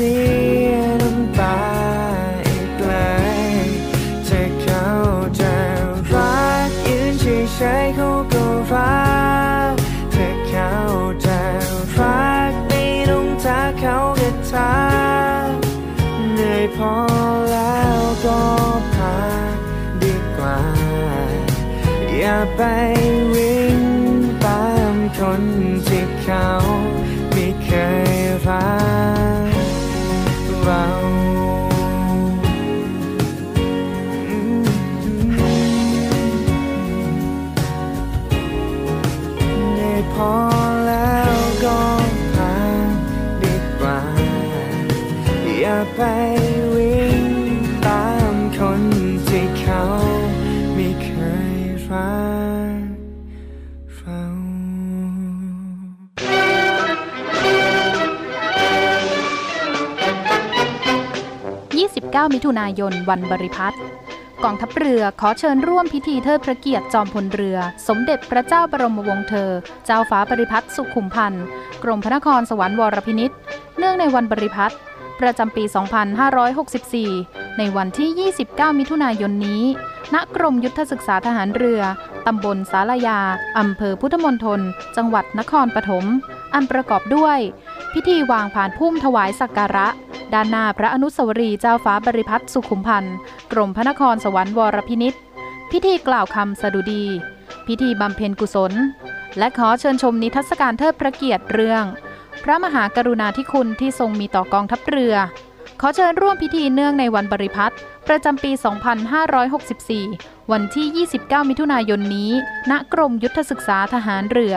เมิถุนายนวันบริพัตรกองทัพเรือขอเชิญร่วมพิธีเทิดพระเกียรติจอมพลเรือ สมเด็จพระเจ้าบรมวงศ์เธอ เจ้าฟ้าบริพัตรสุขุมพันธ์กรมพระนครสวรรค์วรพินิษเนื่องในวันบริพัตรประจำปี 2564 ในวันที่ 29 มิถุนายนนี้ ณ กรมยุทธศึกษาทหารเรือ ตำบลสาลายา อำเภอพุทธมณฑล จังหวัดนครปฐม อันประกอบด้วย พิธีวางผ่านพุ่มถวายสักการะ ด้านหน้าพระอนุสาวรีย์เจ้าฟ้าบริพัตรสุขุมพันธ์กรมพระนครสวรรค์วรพินิษพิธีกล่าวคำสดุดี พิธีบำเพ็ญกุศล และขอเชิญชมนิทรรศการเทิดพระเกียรติเรื่อง พระมหากรุณาธิคุณที่ทรงมีต่อกองทัพเรือ ขอเชิญร่วมพิธีเนื่องในวันบริพัตรประจำปี 2564 วันที่ 29 มิถุนายนนี้ ณ กรมยุทธศึกษาทหารเรือ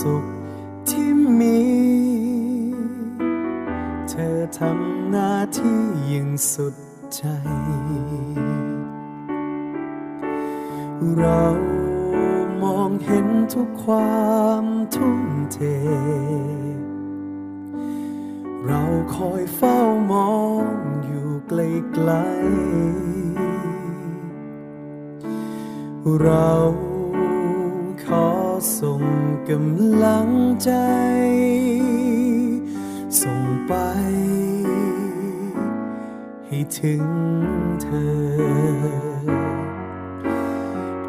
สุขที่มี เธอทำหน้าที่อย่างสุดใจ เรามองเห็นทุกความทุ่มเท เราคอยเฝ้ามองอยู่ไกลๆเรา ส่งกำลังใจ ส่งไป ให้ถึงเธอ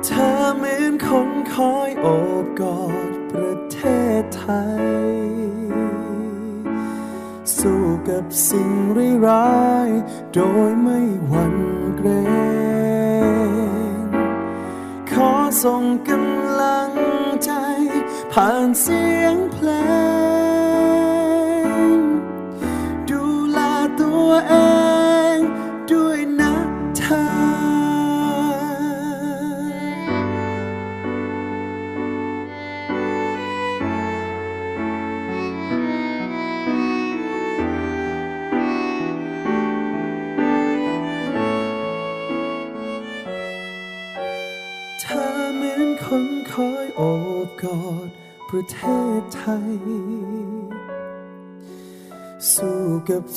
เธอเหมือนคนคอยโอบกอดประเทศไทย สู้กับสิ่งร้ายๆโดยไม่หวั่นเกรง ขอส่งกำลัง ผ่านเสียงเพลง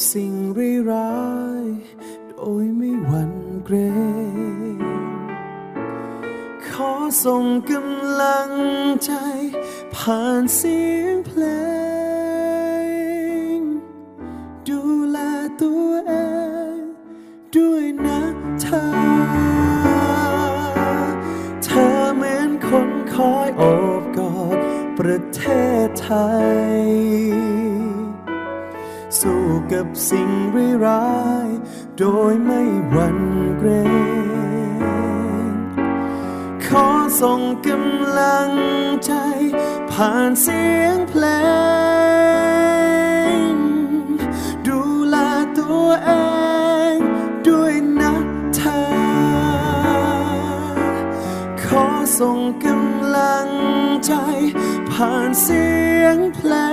สู้ ผ่านเสียงเพลง ดูแลตัวเองด้วยนะเธอ ขอส่งกำลังใจ ผ่านเสียงเพลง